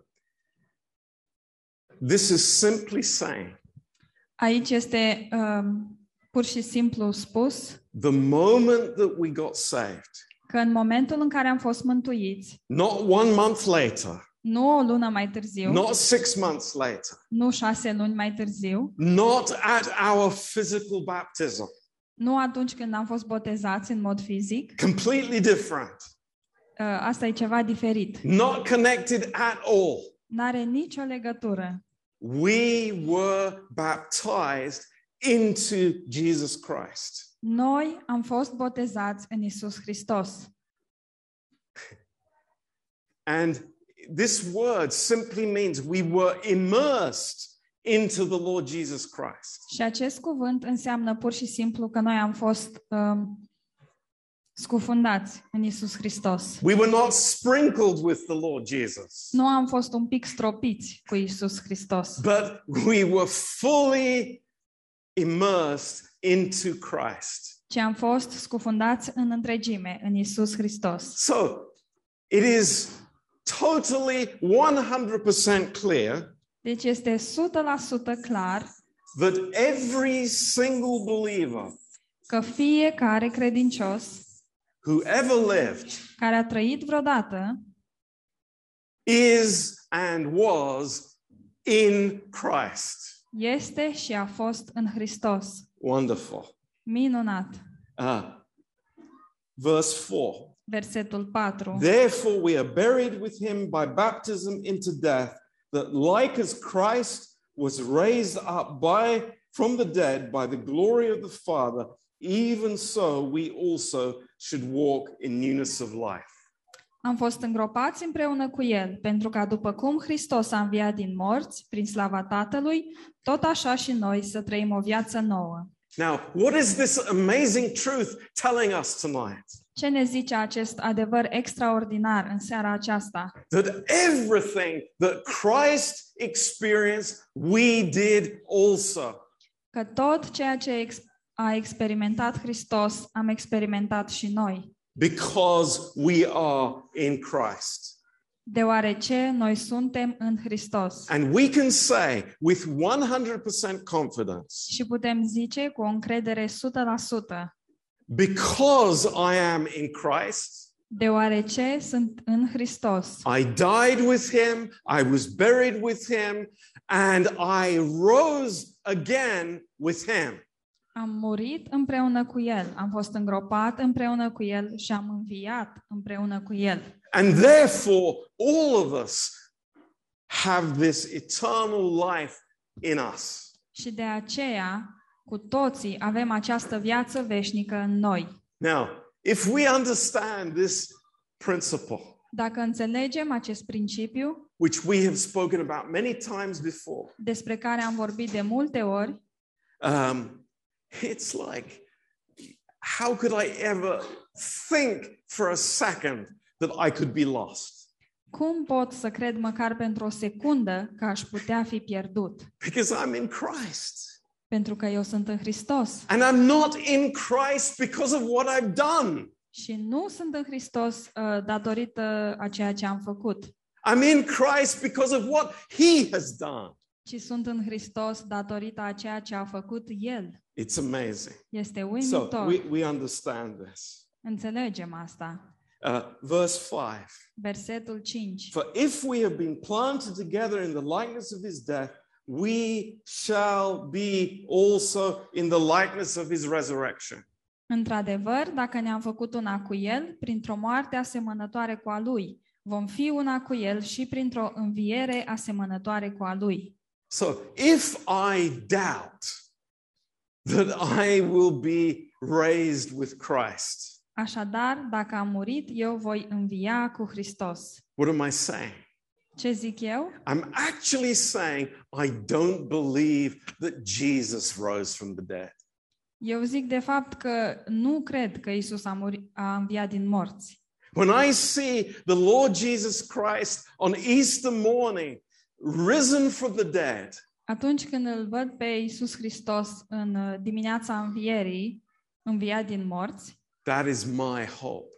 Speaker 2: this is simply saying
Speaker 1: Aici este um, pur și simplu spus
Speaker 2: the moment that we got saved,
Speaker 1: că în momentul în care am fost mântuiți,
Speaker 2: not one month later,
Speaker 1: nu o lună mai târziu,
Speaker 2: not six months later,
Speaker 1: nu șase luni mai târziu,
Speaker 2: not at our physical baptism,
Speaker 1: nu atunci când am fost botezați în mod fizic,
Speaker 2: completely different,
Speaker 1: uh, asta e ceva diferit.
Speaker 2: not connected at all.
Speaker 1: N-are nicio legătură.
Speaker 2: we were baptized into Jesus Christ.
Speaker 1: Noi am fost botezați în Isus Hristos.
Speaker 2: And this word simply means we were immersed into the Lord Jesus Christ.
Speaker 1: Și acest cuvânt înseamnă pur și simplu că noi am fost um, scufundați în Isus Hristos.
Speaker 2: We were not sprinkled with the Lord Jesus,
Speaker 1: Nu am fost un pic stropiți cu Isus Hristos,
Speaker 2: but we were fully immersed into Christ.
Speaker 1: ci am fost scufundați în întregime în Isus Hristos.
Speaker 2: So it is totally 100% clear
Speaker 1: Deci este 100% clar
Speaker 2: that every single believer
Speaker 1: că fiecare credincios
Speaker 2: who ever lived
Speaker 1: care a trăit vreodată
Speaker 2: is and was in Christ.
Speaker 1: este și a fost în Hristos.
Speaker 2: Wonderful.
Speaker 1: Minunat.
Speaker 2: Uh, verse 4
Speaker 1: Versetul 4.
Speaker 2: Therefore, we are buried with him by baptism into death, that like as Christ was raised up by from the dead by the glory of the Father, even so we also should walk in newness of life.
Speaker 1: Am fost îngropați împreună cu El, pentru ca după cum Hristos a înviat din morți, prin slava Tatălui, tot așa și noi să trăim o viață nouă.
Speaker 2: Now, what is this amazing truth telling us tonight?
Speaker 1: Ce ne zice acest adevăr extraordinar în seara aceasta?
Speaker 2: That everything that Christ experienced, we did also.
Speaker 1: Că tot ceea ce ex- a experimentat Hristos, am experimentat și noi,
Speaker 2: because we are in Christ.
Speaker 1: deoarece noi suntem în Hristos.
Speaker 2: And we can say with 100% confidence,
Speaker 1: Și putem zice cu o încredere 100%,
Speaker 2: because I am in Christ,
Speaker 1: deoarece sunt în Hristos.
Speaker 2: I died with him, I was buried with him, and I rose again with him.
Speaker 1: Am murit împreună cu El, am fost îngropat împreună cu El și am înviat împreună cu El.
Speaker 2: And therefore, all of us have this eternal life in us.
Speaker 1: Și de aceea, cu toții avem această viață veșnică în noi.
Speaker 2: Now, if we understand this principle,
Speaker 1: Dacă înțelegem acest principiu,
Speaker 2: which we have spoken about many times before,
Speaker 1: despre care am vorbit de multe ori,
Speaker 2: um, it's like, how could I ever think for a second that I could be lost?
Speaker 1: cum pot să cred măcar pentru o secundă că aș putea fi pierdut?
Speaker 2: Because I'm in Christ.
Speaker 1: Pentru că eu sunt în Hristos.
Speaker 2: And I'm not in Christ because of what I've done.
Speaker 1: Și nu sunt în Hristos uh, datorită a ceea ce am făcut,
Speaker 2: I'm in Christ because of what He has done.
Speaker 1: ci sunt în Hristos datorită a ceea ce a făcut El.
Speaker 2: It's amazing.
Speaker 1: Este
Speaker 2: So
Speaker 1: uimitor.
Speaker 2: we, we understand this.
Speaker 1: Înțelegem asta.
Speaker 2: Uh, verse 5
Speaker 1: Versetul 5.
Speaker 2: For if we have been planted together in the likeness of His death, we shall be also in the likeness of His resurrection.
Speaker 1: Într-adevăr, dacă ne-am făcut una cu El, printr-o moarte asemănătoare cu a Lui, vom fi una cu El și printr-o înviere asemănătoare cu a Lui.
Speaker 2: So if I doubt that I will be raised with Christ,
Speaker 1: Așadar, dacă am murit, eu voi învia cu Hristos.
Speaker 2: what am I saying?
Speaker 1: Ce zic eu?
Speaker 2: I'm actually saying I don't believe that Jesus rose from the dead.
Speaker 1: Eu zic de fapt că nu cred că Isus a, murit, a înviat din morți.
Speaker 2: When I see the Lord Jesus Christ on Easter morning risen from the dead,
Speaker 1: Atunci când îl văd pe Isus Hristos în uh, dimineața învierii, înviat din morți,
Speaker 2: that is my hope.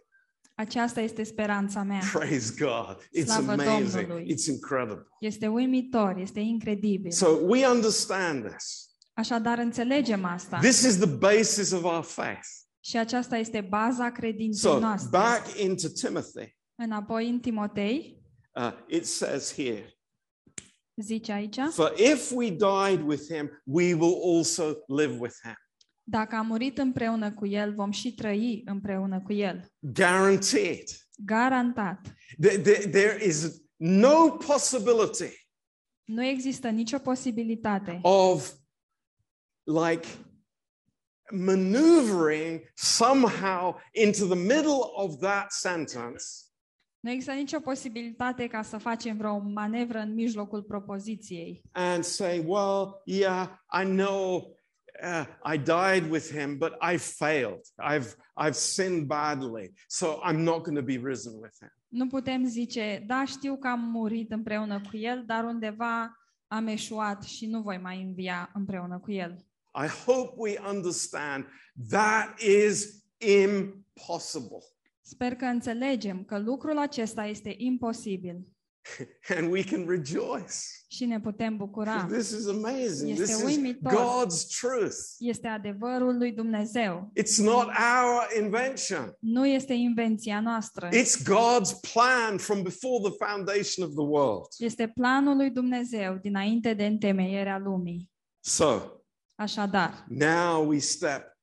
Speaker 1: Aceasta este speranța mea.
Speaker 2: Praise God. It's
Speaker 1: Slavă
Speaker 2: amazing.
Speaker 1: Domnului.
Speaker 2: It's incredible.
Speaker 1: Este uimitor, este incredibil.
Speaker 2: So we understand this.
Speaker 1: Așadar, înțelegem asta.
Speaker 2: This is the basis of our faith.
Speaker 1: Și aceasta este baza credinței
Speaker 2: So
Speaker 1: noastre.
Speaker 2: back into Timothy,
Speaker 1: Înapoi în Timotei,
Speaker 2: uh, it says here,
Speaker 1: zice aici,
Speaker 2: For if we died with him, we will also live with him.
Speaker 1: Dacă am murit împreună cu El, vom și trăi împreună cu El.
Speaker 2: Guaranteed.
Speaker 1: Garantat.
Speaker 2: There, there- there is no possibility
Speaker 1: Nu există nicio posibilitate
Speaker 2: of like maneuvering somehow into the middle of that sentence
Speaker 1: Nu există nicio posibilitate ca să facem vreo manevră în mijlocul propoziției
Speaker 2: and say, well, yeah, I know uh, I died with him, but I failed. I've, I've sinned badly, so I'm not going to be risen with him.
Speaker 1: Nu putem zice, da, știu că am murit împreună cu el, dar undeva am eșuat și nu voi mai învia împreună cu el.
Speaker 2: I hope we understand that is impossible.
Speaker 1: Sper că înțelegem că lucrul acesta este imposibil (laughs)
Speaker 2: And we can rejoice.
Speaker 1: și ne putem bucura.
Speaker 2: This is amazing.
Speaker 1: Este
Speaker 2: This is
Speaker 1: uimitor.
Speaker 2: God's truth.
Speaker 1: Este adevărul lui Dumnezeu.
Speaker 2: It's not our invention.
Speaker 1: Nu este invenția noastră.
Speaker 2: It's God's plan from before the foundation of the world.
Speaker 1: Este planul lui Dumnezeu dinainte de întemeierea lumii.
Speaker 2: So
Speaker 1: Așadar,
Speaker 2: now we step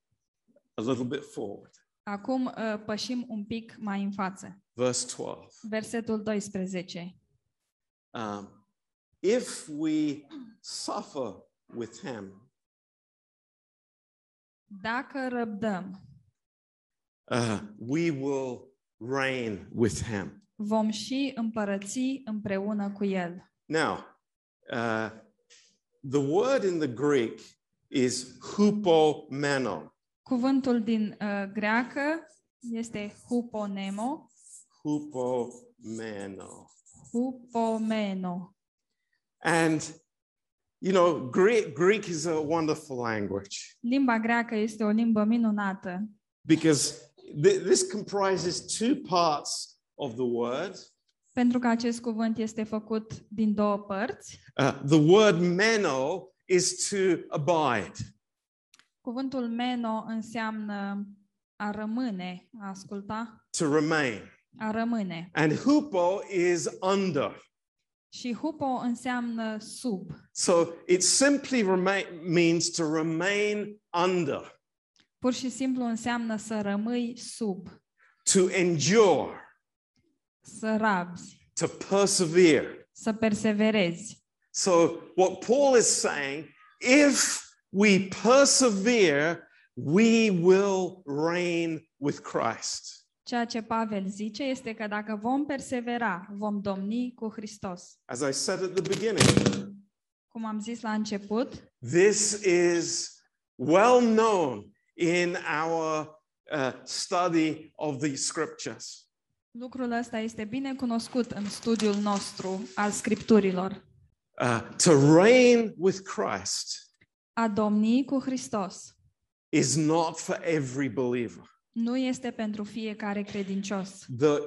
Speaker 2: a little bit forward.
Speaker 1: acum uh, pășim un pic mai în față.
Speaker 2: Verse 12.
Speaker 1: Versetul 12.
Speaker 2: Um, if we suffer with him,
Speaker 1: Dacă răbdăm,
Speaker 2: uh, we will reign with him.
Speaker 1: vom și împărăți împreună cu el.
Speaker 2: Now, uh, the word in the Greek is hupomeno.
Speaker 1: Cuvântul din uh, greacă este huponemo,
Speaker 2: Hupomeno.
Speaker 1: Hupomeno.
Speaker 2: And, you know, Greek, Greek is a wonderful language
Speaker 1: Limba greacă este o limbă minunată
Speaker 2: because th- this comprises two parts of the word.
Speaker 1: pentru că acest cuvânt este făcut din două părți.
Speaker 2: Uh, the word meno is to abide.
Speaker 1: Cuvântul meno înseamnă a rămâne, a asculta,
Speaker 2: to remain.
Speaker 1: A rămâne.
Speaker 2: And hupo is under.
Speaker 1: Și hupo înseamnă sub.
Speaker 2: So it simply remain, means to remain under,
Speaker 1: Pur și simplu înseamnă să rămâi sub,
Speaker 2: to endure,
Speaker 1: să rabzi,
Speaker 2: to persevere.
Speaker 1: să perseverezi.
Speaker 2: So what Paul is saying, if we persevere, we will reign with Christ.
Speaker 1: Ceea ce Pavel zice este că dacă vom persevera, vom domni cu Hristos.
Speaker 2: As I said at the beginning,
Speaker 1: Cum am zis la început,
Speaker 2: this is well known in our uh, study of the scriptures.
Speaker 1: lucrul ăsta este bine cunoscut în studiul nostru al Scripturilor.
Speaker 2: Uh, to reign with Christ
Speaker 1: A domni cu Hristos
Speaker 2: is not for every believer.
Speaker 1: Nu este pentru fiecare credincios.
Speaker 2: The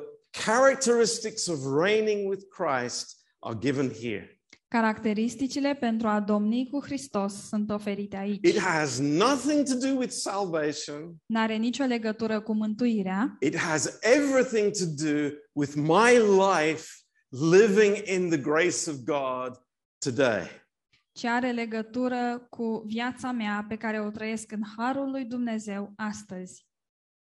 Speaker 2: characteristics of reigning with Christ are given here.
Speaker 1: Caracteristicile pentru a domni cu Hristos sunt oferite aici.
Speaker 2: It has nothing to do with salvation,
Speaker 1: N-are nicio legătură cu mântuirea,
Speaker 2: it has everything to do with my life living in the grace of God today.
Speaker 1: ci are legătură cu viața mea pe care o trăiesc în harul lui Dumnezeu astăzi.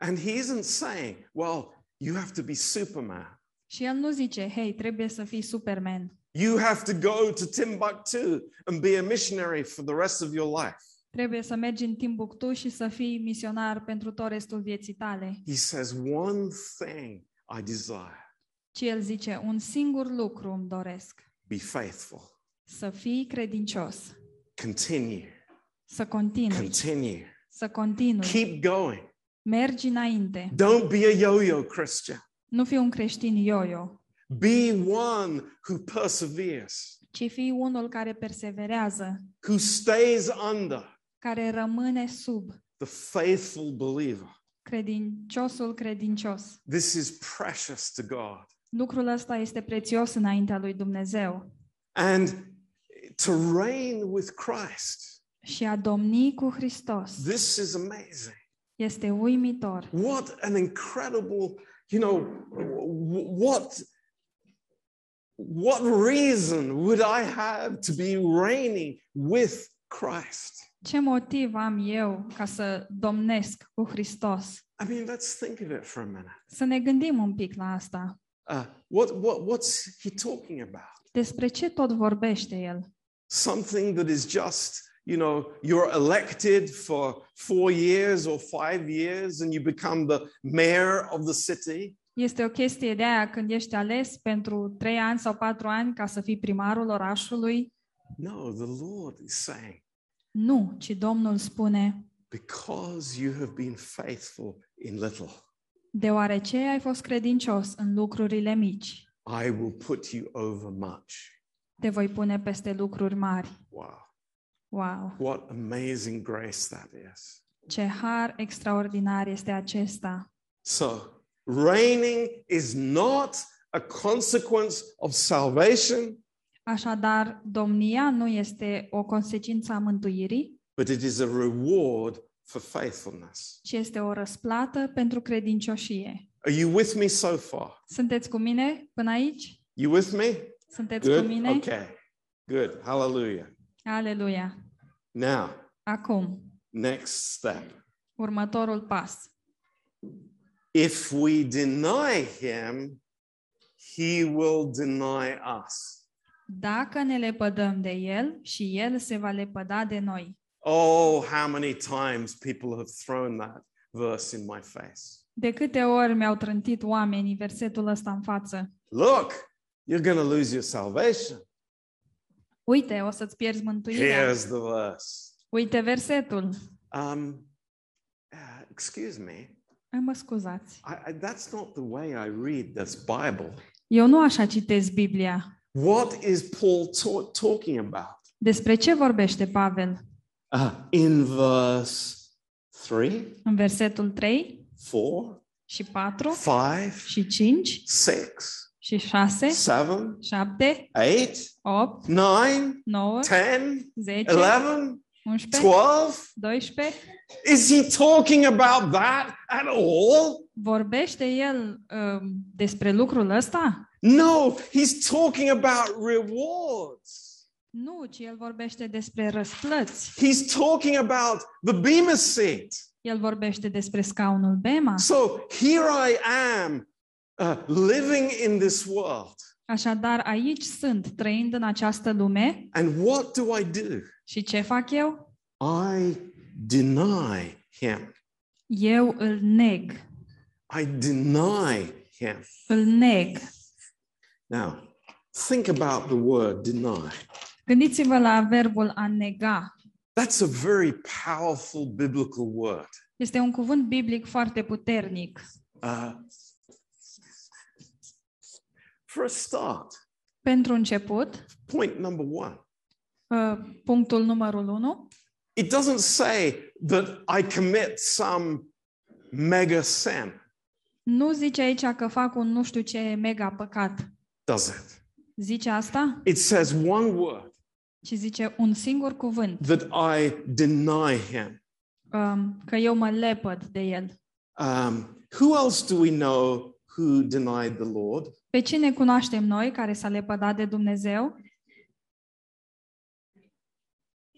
Speaker 2: And he isn't saying, well, you have to be Superman.
Speaker 1: Și el nu zice, hei, trebuie să fii Superman.
Speaker 2: You have to go to Timbuktu and be a missionary for the rest of your life.
Speaker 1: Trebuie să mergi în Timbuktu și să fii misionar pentru tot restul vieții tale.
Speaker 2: He says, one thing I desire
Speaker 1: Ci el zice, un singur lucru îmi doresc,
Speaker 2: be faithful,
Speaker 1: să fii credincios,
Speaker 2: continue,
Speaker 1: să continui,
Speaker 2: continue,
Speaker 1: să continui,
Speaker 2: keep going.
Speaker 1: Mergi înainte.
Speaker 2: Don't be a yo yo Christian.
Speaker 1: Nu fii un creștin yo-yo,
Speaker 2: Be one who perseveres,
Speaker 1: ci fii unul care perseverează,
Speaker 2: who stays under
Speaker 1: care rămâne sub
Speaker 2: the faithful believer.
Speaker 1: credinciosul credincios.
Speaker 2: This is precious to God.
Speaker 1: Lucrul ăsta este prețios înaintea lui Dumnezeu.
Speaker 2: And to reign with Christ,
Speaker 1: Și a domni cu Hristos
Speaker 2: this is amazing.
Speaker 1: Este uimitor.
Speaker 2: What an incredible, you know, what what reason would I have to be reigning with Christ?
Speaker 1: Ce motiv am eu ca să domnesc cu Hristos?
Speaker 2: I mean, let's think of it for a minute.
Speaker 1: Să ne gândim un pic la asta.
Speaker 2: uh, what, what, what's he talking about?
Speaker 1: Despre ce tot vorbește el?
Speaker 2: Something that is just, you know, you're elected for four years or five years and you become the mayor of the city.
Speaker 1: Este o chestie de aia când ești ales pentru trei ani sau patru ani ca să fii primarul orașului?
Speaker 2: No, the Lord is saying,
Speaker 1: Nu, ci Domnul spune,
Speaker 2: because you have been faithful in little,
Speaker 1: deoarece ai fost credincios în lucrurile mici,
Speaker 2: I will put you over much.
Speaker 1: te voi pune peste lucruri mari.
Speaker 2: Wow.
Speaker 1: Wow!
Speaker 2: What amazing grace that is.
Speaker 1: Ce har extraordinar este acesta!
Speaker 2: So, reigning is not a consequence of salvation,
Speaker 1: Așadar, domnia nu este o consecință a mântuirii,
Speaker 2: but it is a reward for faithfulness.
Speaker 1: ci este o răsplată pentru credincioșie.
Speaker 2: Are you with me so far?
Speaker 1: Sunteți cu mine până aici?
Speaker 2: You with me?
Speaker 1: Sunteți cu
Speaker 2: Good?
Speaker 1: mine?
Speaker 2: Okay. Good. Hallelujah.
Speaker 1: Aleluia!
Speaker 2: Now,
Speaker 1: Acum,
Speaker 2: next step.
Speaker 1: următorul pas.
Speaker 2: If we deny him, he will deny us.
Speaker 1: Dacă ne lepădăm de El și El se va lepăda de noi.
Speaker 2: Oh, how many times people have thrown that verse in my face.
Speaker 1: De câte ori mi-au trântit oamenii versetul ăsta în față?
Speaker 2: Look, you're going to lose your salvation.
Speaker 1: Uite, o să-ți pierzi mântuirea.
Speaker 2: Here's the verse.
Speaker 1: Uite versetul.
Speaker 2: Um, uh, excuse me.
Speaker 1: Ai, Mă scuzați.
Speaker 2: I, I, that's not the way I read this Bible.
Speaker 1: Eu nu așa citesc Biblia.
Speaker 2: What is Paul ta- talking about?
Speaker 1: Despre ce vorbește Pavel?
Speaker 2: Uh, in verse 3,
Speaker 1: În versetul 3
Speaker 2: 4,
Speaker 1: și 4
Speaker 2: 5,
Speaker 1: și 5
Speaker 2: 6,
Speaker 1: și 6,
Speaker 2: 7,
Speaker 1: 7,
Speaker 2: 8,
Speaker 1: 8,
Speaker 2: 9,
Speaker 1: 9,
Speaker 2: 10,
Speaker 1: 10,
Speaker 2: 11,
Speaker 1: 11,
Speaker 2: 12.
Speaker 1: 12.
Speaker 2: Is he talking about that at all?
Speaker 1: Vorbește el um, despre lucrul ăsta?
Speaker 2: No, he's talking about rewards.
Speaker 1: Nu, ci el vorbește despre răsplăți.
Speaker 2: He's talking about the Bema seat.
Speaker 1: El vorbește despre scaunul Bema.
Speaker 2: So here I am uh, living in this world.
Speaker 1: Așadar, aici sunt, trăind în această lume.
Speaker 2: And what do I do?
Speaker 1: Și ce fac eu?
Speaker 2: I deny him.
Speaker 1: Eu îl neg.
Speaker 2: I deny him.
Speaker 1: Îl neg.
Speaker 2: Now, think about the word deny.
Speaker 1: Gândiți-vă la verbul a nega.
Speaker 2: That's a very powerful biblical word.
Speaker 1: Este un cuvânt biblic foarte puternic.
Speaker 2: Uh, for a start,
Speaker 1: Pentru început,
Speaker 2: point number one,
Speaker 1: uh, punctul numărul 1,
Speaker 2: it doesn't say that I commit some mega sin,
Speaker 1: nu zice aici că fac un nu știu ce mega păcat.
Speaker 2: does it?
Speaker 1: Zice asta?
Speaker 2: It says one word
Speaker 1: Ci zice un singur cuvânt,
Speaker 2: that I deny him.
Speaker 1: um, că eu mă lepăd de el.
Speaker 2: Um, who else do we know who denied the Lord?
Speaker 1: Pe cine cunoaștem noi care s-a lepădat de Dumnezeu?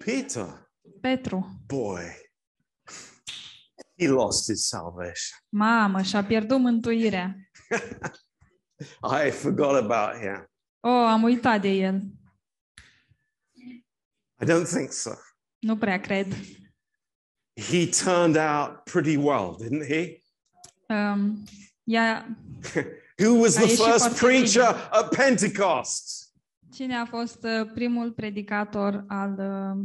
Speaker 2: Peter.
Speaker 1: Petru.
Speaker 2: Boy, he lost his salvation.
Speaker 1: Mamă, și-a pierdut mântuirea. (laughs)
Speaker 2: I forgot about him.
Speaker 1: Oh, am uitat de el.
Speaker 2: I don't think so.
Speaker 1: Nu prea cred.
Speaker 2: He turned out pretty well, didn't he?
Speaker 1: Um, ea, (laughs)
Speaker 2: Who was
Speaker 1: A
Speaker 2: the
Speaker 1: ieșit
Speaker 2: first
Speaker 1: foarte
Speaker 2: preacher at Pentecost?
Speaker 1: cine a fost uh, primul predicator al uh,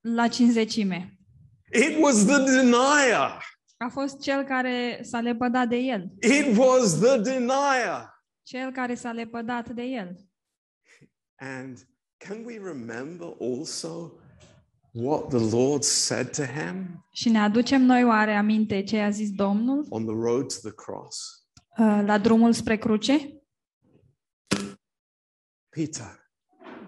Speaker 1: la cinzecime?
Speaker 2: It was the denier.
Speaker 1: A fost cel care s-a lepădat de el.
Speaker 2: It was the denier.
Speaker 1: Cel care s-a lepădat de el.
Speaker 2: And can we remember also what the Lord said to him
Speaker 1: Și ne aducem noi oare aminte ce a zis Domnul
Speaker 2: on the road to the cross?
Speaker 1: uh, la drumul spre cruce?
Speaker 2: Peter.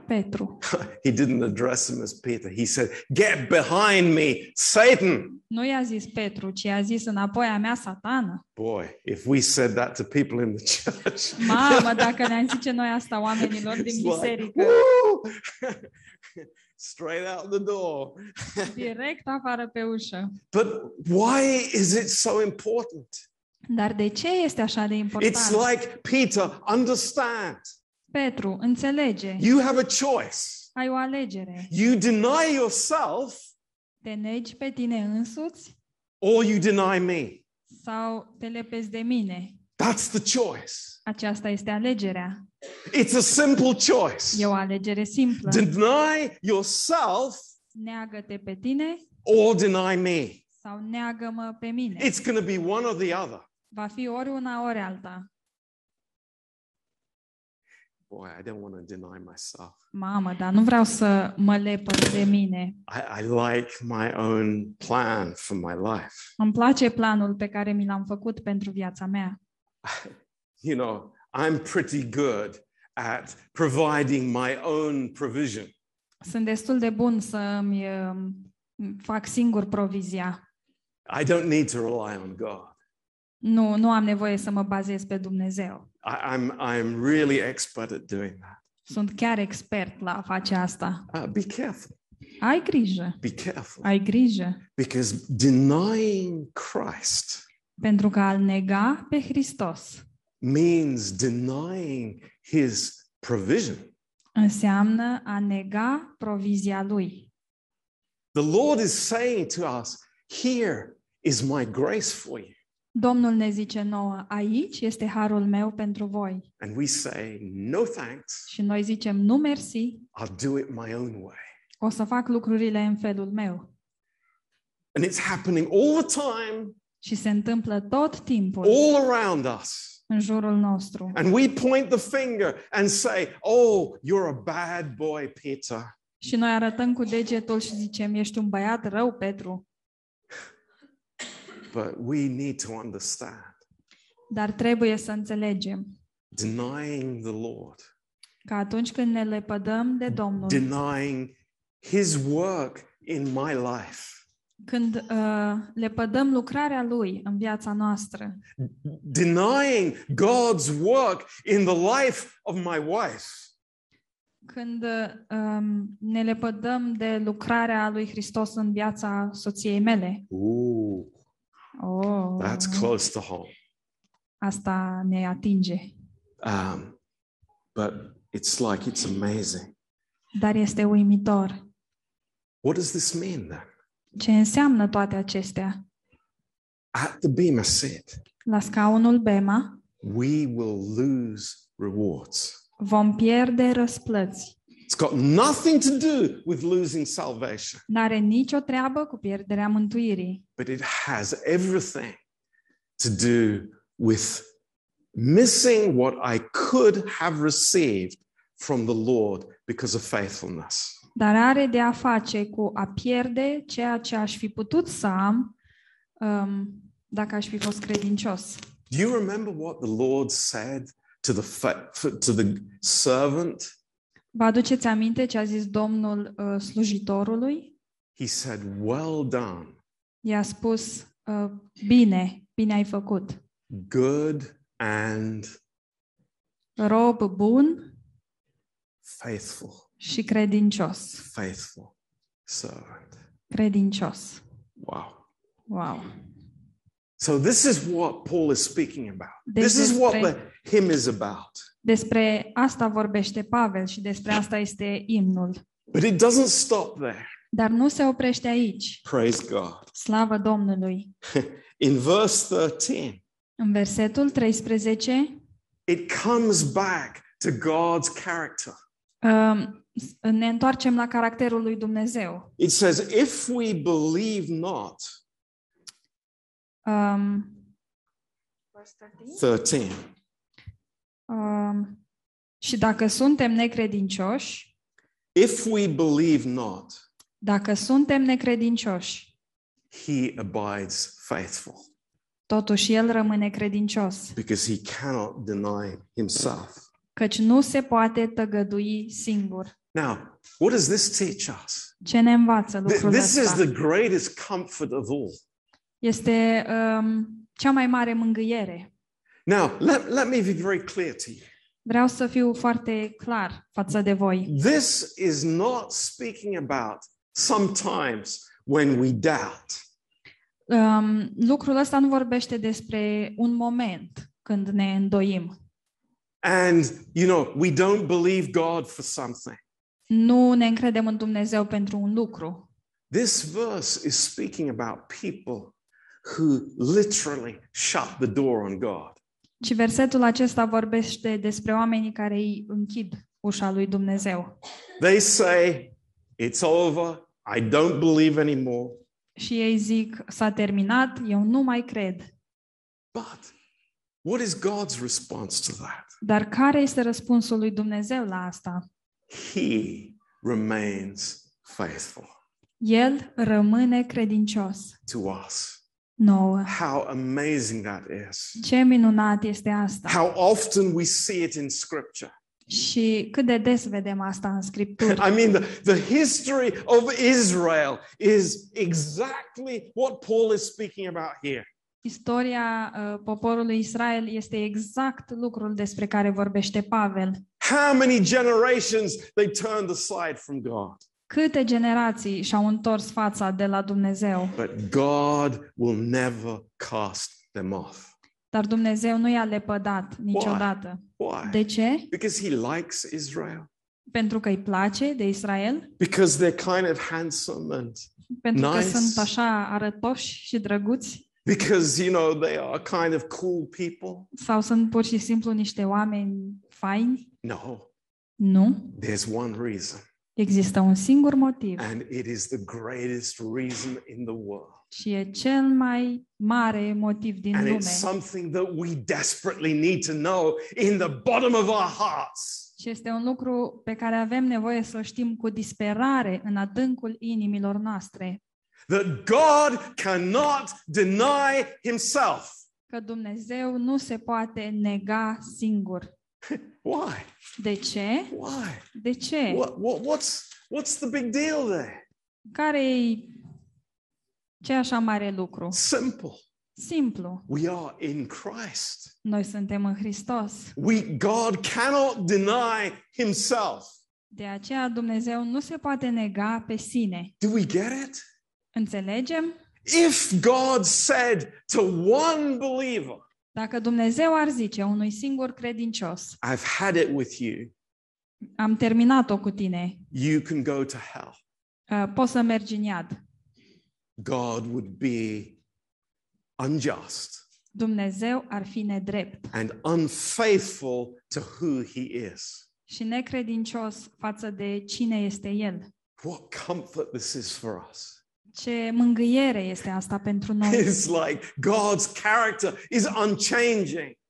Speaker 1: Petru. (laughs)
Speaker 2: he didn't address him as Peter. He said, Get behind me, Satan.
Speaker 1: Nu i-a zis Petru, ci i-a zis înapoi a mea satană.
Speaker 2: Boy, if we said that to people in the (laughs) church,
Speaker 1: Mamă, dacă ne-am zice noi asta oamenilor din
Speaker 2: it's like,
Speaker 1: biserică,
Speaker 2: woo! (laughs) straight out the door.
Speaker 1: direct afară pe ușă.
Speaker 2: But why is it so important?
Speaker 1: Dar de ce este așa de important?
Speaker 2: It's like Peter, understand.
Speaker 1: Petru, înțelege.
Speaker 2: You have a choice.
Speaker 1: Ai o alegere.
Speaker 2: You deny yourself
Speaker 1: Te negi pe tine însuți
Speaker 2: or you deny me.
Speaker 1: sau te lepezi de mine?
Speaker 2: That's the choice.
Speaker 1: Aceasta este alegerea.
Speaker 2: It's a simple choice.
Speaker 1: E o alegere simplă.
Speaker 2: Deny yourself
Speaker 1: Neagă-te pe tine
Speaker 2: or deny me.
Speaker 1: sau neagă-mă pe mine.
Speaker 2: It's going to be one or the other.
Speaker 1: Va fi ori una, ori alta.
Speaker 2: Boy, I don't want to deny myself.
Speaker 1: Mamă, dar nu vreau să mă lepăd de mine.
Speaker 2: I, I like my own plan for my life.
Speaker 1: Îmi place planul pe care mi l-am făcut pentru viața mea. (laughs)
Speaker 2: You know, I'm pretty good at providing my own provision.
Speaker 1: Sunt destul de bun să îmi um, fac singur provizia.
Speaker 2: I don't need to rely on God.
Speaker 1: Nu, nu am nevoie să mă bazez pe Dumnezeu.
Speaker 2: I, I'm, I'm really expert at doing that.
Speaker 1: Sunt chiar expert la a face asta.
Speaker 2: Uh, be careful.
Speaker 1: Ai grijă,
Speaker 2: Be careful.
Speaker 1: ai grijă,
Speaker 2: Because denying Christ
Speaker 1: pentru că al nega pe Hristos
Speaker 2: means denying his provision.
Speaker 1: înseamnă a nega provizia lui.
Speaker 2: The Lord is saying to us, Here is my grace for you.
Speaker 1: Domnul ne zice nouă, aici este harul meu pentru voi.
Speaker 2: And we say, No thanks.
Speaker 1: Și noi zicem, nu mersi,
Speaker 2: I'll do it my own way.
Speaker 1: o să fac lucrurile în felul meu.
Speaker 2: And it's happening all the time,
Speaker 1: Și se întâmplă tot timpul
Speaker 2: all around us.
Speaker 1: în jurul nostru.
Speaker 2: And we point the finger and say, Oh, you're a bad boy, Peter.
Speaker 1: Și noi arătăm cu degetul și zicem, ești un băiat rău, Petru.
Speaker 2: But we need to understand
Speaker 1: Dar trebuie să înțelegem
Speaker 2: denying the Lord,
Speaker 1: că atunci când ne lepădăm de Domnul,
Speaker 2: denying his work in my life,
Speaker 1: când uh, lepădăm lucrarea Lui în viața noastră,
Speaker 2: denying God's work in the life of my wife,
Speaker 1: când uh, um, ne lepădăm de lucrarea Lui Hristos în viața soției mele,
Speaker 2: ooh,
Speaker 1: oh,
Speaker 2: that's close to home.
Speaker 1: asta ne atinge.
Speaker 2: Um, but it's like it's amazing.
Speaker 1: Dar este uimitor.
Speaker 2: What does this mean then?
Speaker 1: Ce înseamnă toate acestea?
Speaker 2: At the Bema seat,
Speaker 1: La scaunul Bema
Speaker 2: we will lose rewards.
Speaker 1: vom pierde răsplăți.
Speaker 2: It's got nothing to do with losing salvation,
Speaker 1: N-are nicio treabă cu pierderea mântuirii,
Speaker 2: but it has everything to do with missing what I could have received from the Lord because of faithfulness.
Speaker 1: Dar are de a face cu a pierde ceea ce aș fi putut să am um, dacă aș fi fost credincios.
Speaker 2: Do you remember what the Lord said to the fa- to the servant?
Speaker 1: Vă aduceți aminte ce a zis Domnul uh, slujitorului?
Speaker 2: He said, "Well done,
Speaker 1: I-a spus, uh, bine, bine ai făcut.
Speaker 2: good and
Speaker 1: Rob bun
Speaker 2: faithful,
Speaker 1: și credincios.
Speaker 2: faithful servant."
Speaker 1: Credincios.
Speaker 2: Wow.
Speaker 1: Wow.
Speaker 2: So this is what Paul is speaking about.
Speaker 1: Deci
Speaker 2: This is what the hymn is about.
Speaker 1: Despre asta vorbește Pavel și despre asta este imnul.
Speaker 2: But it doesn't stop there.
Speaker 1: Dar nu se oprește aici.
Speaker 2: Praise God.
Speaker 1: Slavă Domnului! (laughs)
Speaker 2: In verse 13,
Speaker 1: În versetul 13
Speaker 2: it comes back to God's character.
Speaker 1: um, ne întoarcem la caracterul lui Dumnezeu.
Speaker 2: It says, If we believe not,
Speaker 1: Um,
Speaker 2: 13,
Speaker 1: um, și dacă suntem necredincioși,
Speaker 2: if we believe not,
Speaker 1: dacă suntem necredincioși,
Speaker 2: he abides faithful
Speaker 1: totuși El rămâne credincios,
Speaker 2: because he cannot deny himself.
Speaker 1: căci nu se poate tăgădui singur.
Speaker 2: Now, what does this teach us?
Speaker 1: Ce ne învață
Speaker 2: Th-
Speaker 1: lucrul
Speaker 2: This is
Speaker 1: ăsta?
Speaker 2: the greatest comfort of all.
Speaker 1: Este um, cea mai mare mângâiere.
Speaker 2: Now, let, let me be very clear to you.
Speaker 1: Vreau să fiu foarte clar față de voi.
Speaker 2: This is not speaking about sometimes when we doubt.
Speaker 1: Um, lucrul ăsta nu vorbește despre un moment când ne îndoim.
Speaker 2: And, you know, we don't believe God for something.
Speaker 1: Nu ne încredem în Dumnezeu pentru un lucru.
Speaker 2: This verse is speaking about people who literally shut the door on God.
Speaker 1: Ci versetul acesta vorbește despre oamenii care îi închid ușa lui Dumnezeu.
Speaker 2: They say, It's over. I don't believe anymore.
Speaker 1: Și ei zic, s-a terminat, eu nu mai cred.
Speaker 2: But what is God's response to that?
Speaker 1: Dar care este răspunsul lui Dumnezeu la asta?
Speaker 2: He remains faithful
Speaker 1: El rămâne credincios
Speaker 2: to us.
Speaker 1: nouă.
Speaker 2: How amazing that is.
Speaker 1: Ce minunat este asta!
Speaker 2: How often we see it in Scripture.
Speaker 1: Și cât de des vedem asta în Scripturi.
Speaker 2: I mean, the, the history of Israel is exactly what Paul is speaking about here.
Speaker 1: Istoria uh, poporului Israel este exact lucrul despre care vorbește Pavel.
Speaker 2: How many generations they turned aside from God.
Speaker 1: Câte generații și-au întors fața de la Dumnezeu,
Speaker 2: But God will never cast them off.
Speaker 1: dar Dumnezeu nu i-a lepădat niciodată.
Speaker 2: Why?
Speaker 1: De ce?
Speaker 2: Because he likes Israel.
Speaker 1: Pentru că îi place de Israel?
Speaker 2: Because they're kind of handsome and
Speaker 1: Pentru că
Speaker 2: Nice.
Speaker 1: sunt așa arătoși și drăguți?
Speaker 2: because, you know, they are kind of cool people.
Speaker 1: Sau sunt pur și simplu niște oameni faini?
Speaker 2: No,
Speaker 1: Nu.
Speaker 2: there's one reason.
Speaker 1: Există un singur motiv
Speaker 2: And it is the greatest reason in the world.
Speaker 1: și e cel mai mare motiv din
Speaker 2: And
Speaker 1: lume.
Speaker 2: it's something that we desperately need to know in the bottom of our hearts.
Speaker 1: Și este un lucru pe care avem nevoie să știm cu disperare în adâncul inimilor noastre.
Speaker 2: That God cannot deny himself.
Speaker 1: Că Dumnezeu nu se poate nega singur. (laughs)
Speaker 2: Why?
Speaker 1: De ce?
Speaker 2: Why?
Speaker 1: De ce?
Speaker 2: What, what, what's, what's the big deal there?
Speaker 1: Care e ce așa mare lucru?
Speaker 2: Simple.
Speaker 1: Simplu.
Speaker 2: We are in Christ.
Speaker 1: Noi suntem în Hristos.
Speaker 2: We, God cannot deny himself.
Speaker 1: De aceea Dumnezeu nu se poate nega pe sine.
Speaker 2: Do we get it?
Speaker 1: Înțelegem?
Speaker 2: If God said to one believer,
Speaker 1: Dacă Dumnezeu ar zice unui singur credincios,
Speaker 2: I've had it with you,
Speaker 1: am terminat-o cu tine,
Speaker 2: you can go to hell,
Speaker 1: uh, poți să mergi în iad.
Speaker 2: God would be unjust
Speaker 1: Dumnezeu ar fi nedrept
Speaker 2: and unfaithful to who he is.
Speaker 1: și necredincios față de cine este El.
Speaker 2: What comfort this is for us.
Speaker 1: Ce mângâiere este asta pentru (laughs) noi.
Speaker 2: It's like God's character is unchanging.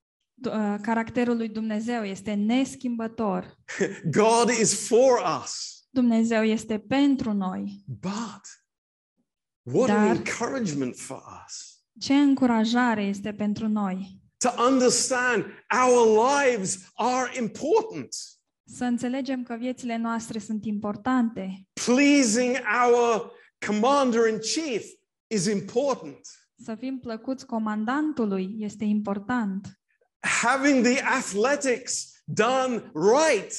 Speaker 1: Uh, Caracterul lui Dumnezeu este neschimbător. (laughs)
Speaker 2: God is for us.
Speaker 1: Dumnezeu este pentru noi.
Speaker 2: But what an
Speaker 1: Dar-
Speaker 2: encouragement for us
Speaker 1: Ce încurajare este pentru noi.
Speaker 2: to understand our lives are important.
Speaker 1: Să înțelegem că viețile noastre sunt importante.
Speaker 2: Pleasing our commander in chief is important.
Speaker 1: Să fim plăcuți comandantului este important.
Speaker 2: Having the athletics done right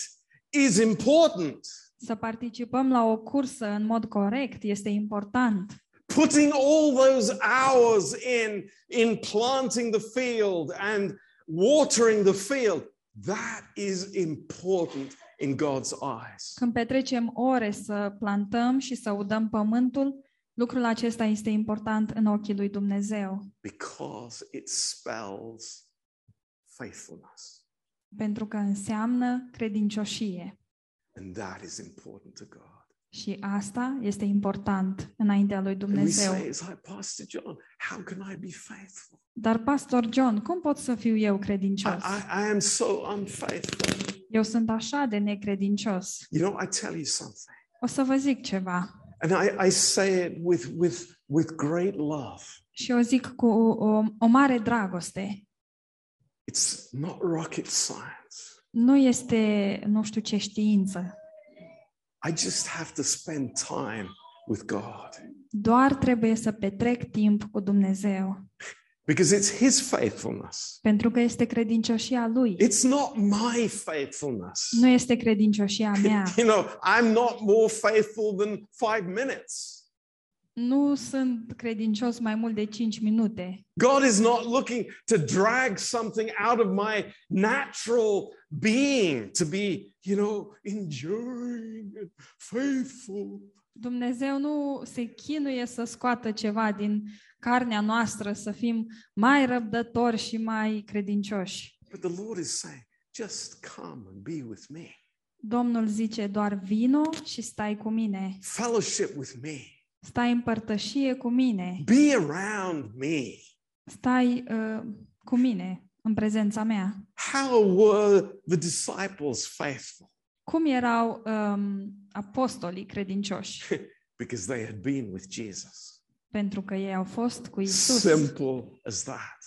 Speaker 2: is important.
Speaker 1: Să participăm la o cursă în mod corect este important.
Speaker 2: Putting all those hours in in planting the field and watering the field, that is important in God's eyes.
Speaker 1: Când petrecem ore să plantăm și să udăm pământul, lucrul acesta este important în ochii lui Dumnezeu,
Speaker 2: Because it spells faithfulness.
Speaker 1: pentru că înseamnă credincioșie.
Speaker 2: And that is important to God.
Speaker 1: Și asta este important înaintea lui
Speaker 2: And we
Speaker 1: Dumnezeu.
Speaker 2: say, it's like, Pastor John, how can I be faithful?
Speaker 1: Dar, Pastor John, cum pot să fiu eu
Speaker 2: I,
Speaker 1: credincios?
Speaker 2: I, I am so unfaithful.
Speaker 1: Eu sunt așa de necredincios.
Speaker 2: You know, I tell you something.
Speaker 1: O să vă zic ceva.
Speaker 2: And I, I say it with, with, with great love.
Speaker 1: Și o zic cu o, o mare dragoste.
Speaker 2: It's not rocket science.
Speaker 1: Nu este nu știu ce știință.
Speaker 2: I just have to spend time with God
Speaker 1: Doar trebuie să petrec timp cu Dumnezeu.
Speaker 2: Because it's His faithfulness.
Speaker 1: Pentru că este credincioșia Lui.
Speaker 2: It's not my faithfulness.
Speaker 1: Nu este credincioșia (laughs) mea.
Speaker 2: You know, I'm not more faithful than five minutes.
Speaker 1: nu sunt credincios mai mult de 5 minute.
Speaker 2: God is not looking to drag something out of my natural being to be, you know, enduring and faithful.
Speaker 1: Dumnezeu nu se chinuie să scoată ceva din carnea noastră, să fim mai răbdători și mai credincioși.
Speaker 2: But the Lord is saying, just come and be with me.
Speaker 1: Domnul zice doar vino și stai cu mine.
Speaker 2: Fellowship with me.
Speaker 1: Stai în părtășie cu mine.
Speaker 2: Be around me.
Speaker 1: Stai uh, cu mine în prezența mea.
Speaker 2: How were the disciples faithful?
Speaker 1: Cum erau um, apostolii credincioși? (laughs)
Speaker 2: Because they had been with Jesus.
Speaker 1: Pentru că ei au fost cu Isus.
Speaker 2: Simple as that.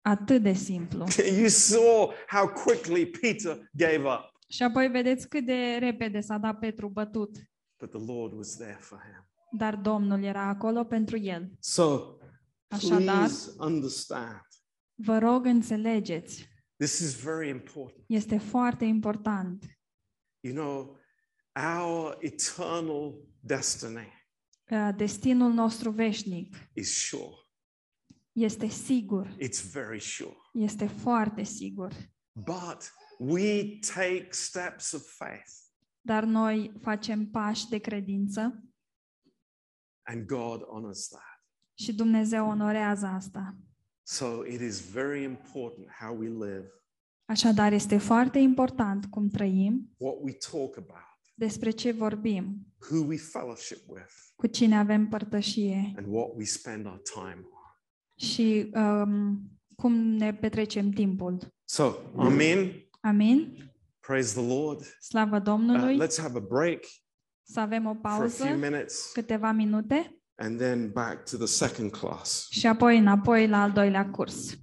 Speaker 1: Atât de simplu. (laughs)
Speaker 2: You saw how quickly Peter gave up,
Speaker 1: Și apoi vedeți cât de repede s-a dat Petru bătut.
Speaker 2: but the Lord was there for him.
Speaker 1: Dar Domnul era acolo pentru el.
Speaker 2: So
Speaker 1: Așadar,
Speaker 2: please understand
Speaker 1: vă rog înțelegeți.
Speaker 2: this is very important.
Speaker 1: Este foarte important.
Speaker 2: You know, our eternal destiny
Speaker 1: Uh, Destinul nostru veșnic
Speaker 2: is sure.
Speaker 1: este sigur.
Speaker 2: It's very sure.
Speaker 1: Este foarte sigur.
Speaker 2: But we take steps of faith,
Speaker 1: Dar noi facem pași de credință
Speaker 2: and God honors that.
Speaker 1: și Dumnezeu onorează asta.
Speaker 2: So it is very important how we live,
Speaker 1: Așadar, este foarte important cum trăim,
Speaker 2: what we talk about,
Speaker 1: despre ce vorbim,
Speaker 2: who we fellowship with,
Speaker 1: cu cine avem părtășie
Speaker 2: and what we spend our time on.
Speaker 1: și um, cum ne petrecem timpul.
Speaker 2: So, Amen.
Speaker 1: Amin?
Speaker 2: Praise the Lord.
Speaker 1: Slavă
Speaker 2: Uh,
Speaker 1: Domnului!
Speaker 2: let's have a break
Speaker 1: Să avem o
Speaker 2: for a few
Speaker 1: pauză,
Speaker 2: minutes
Speaker 1: câteva minute
Speaker 2: and then back to the second class.
Speaker 1: și apoi înapoi la al doilea curs.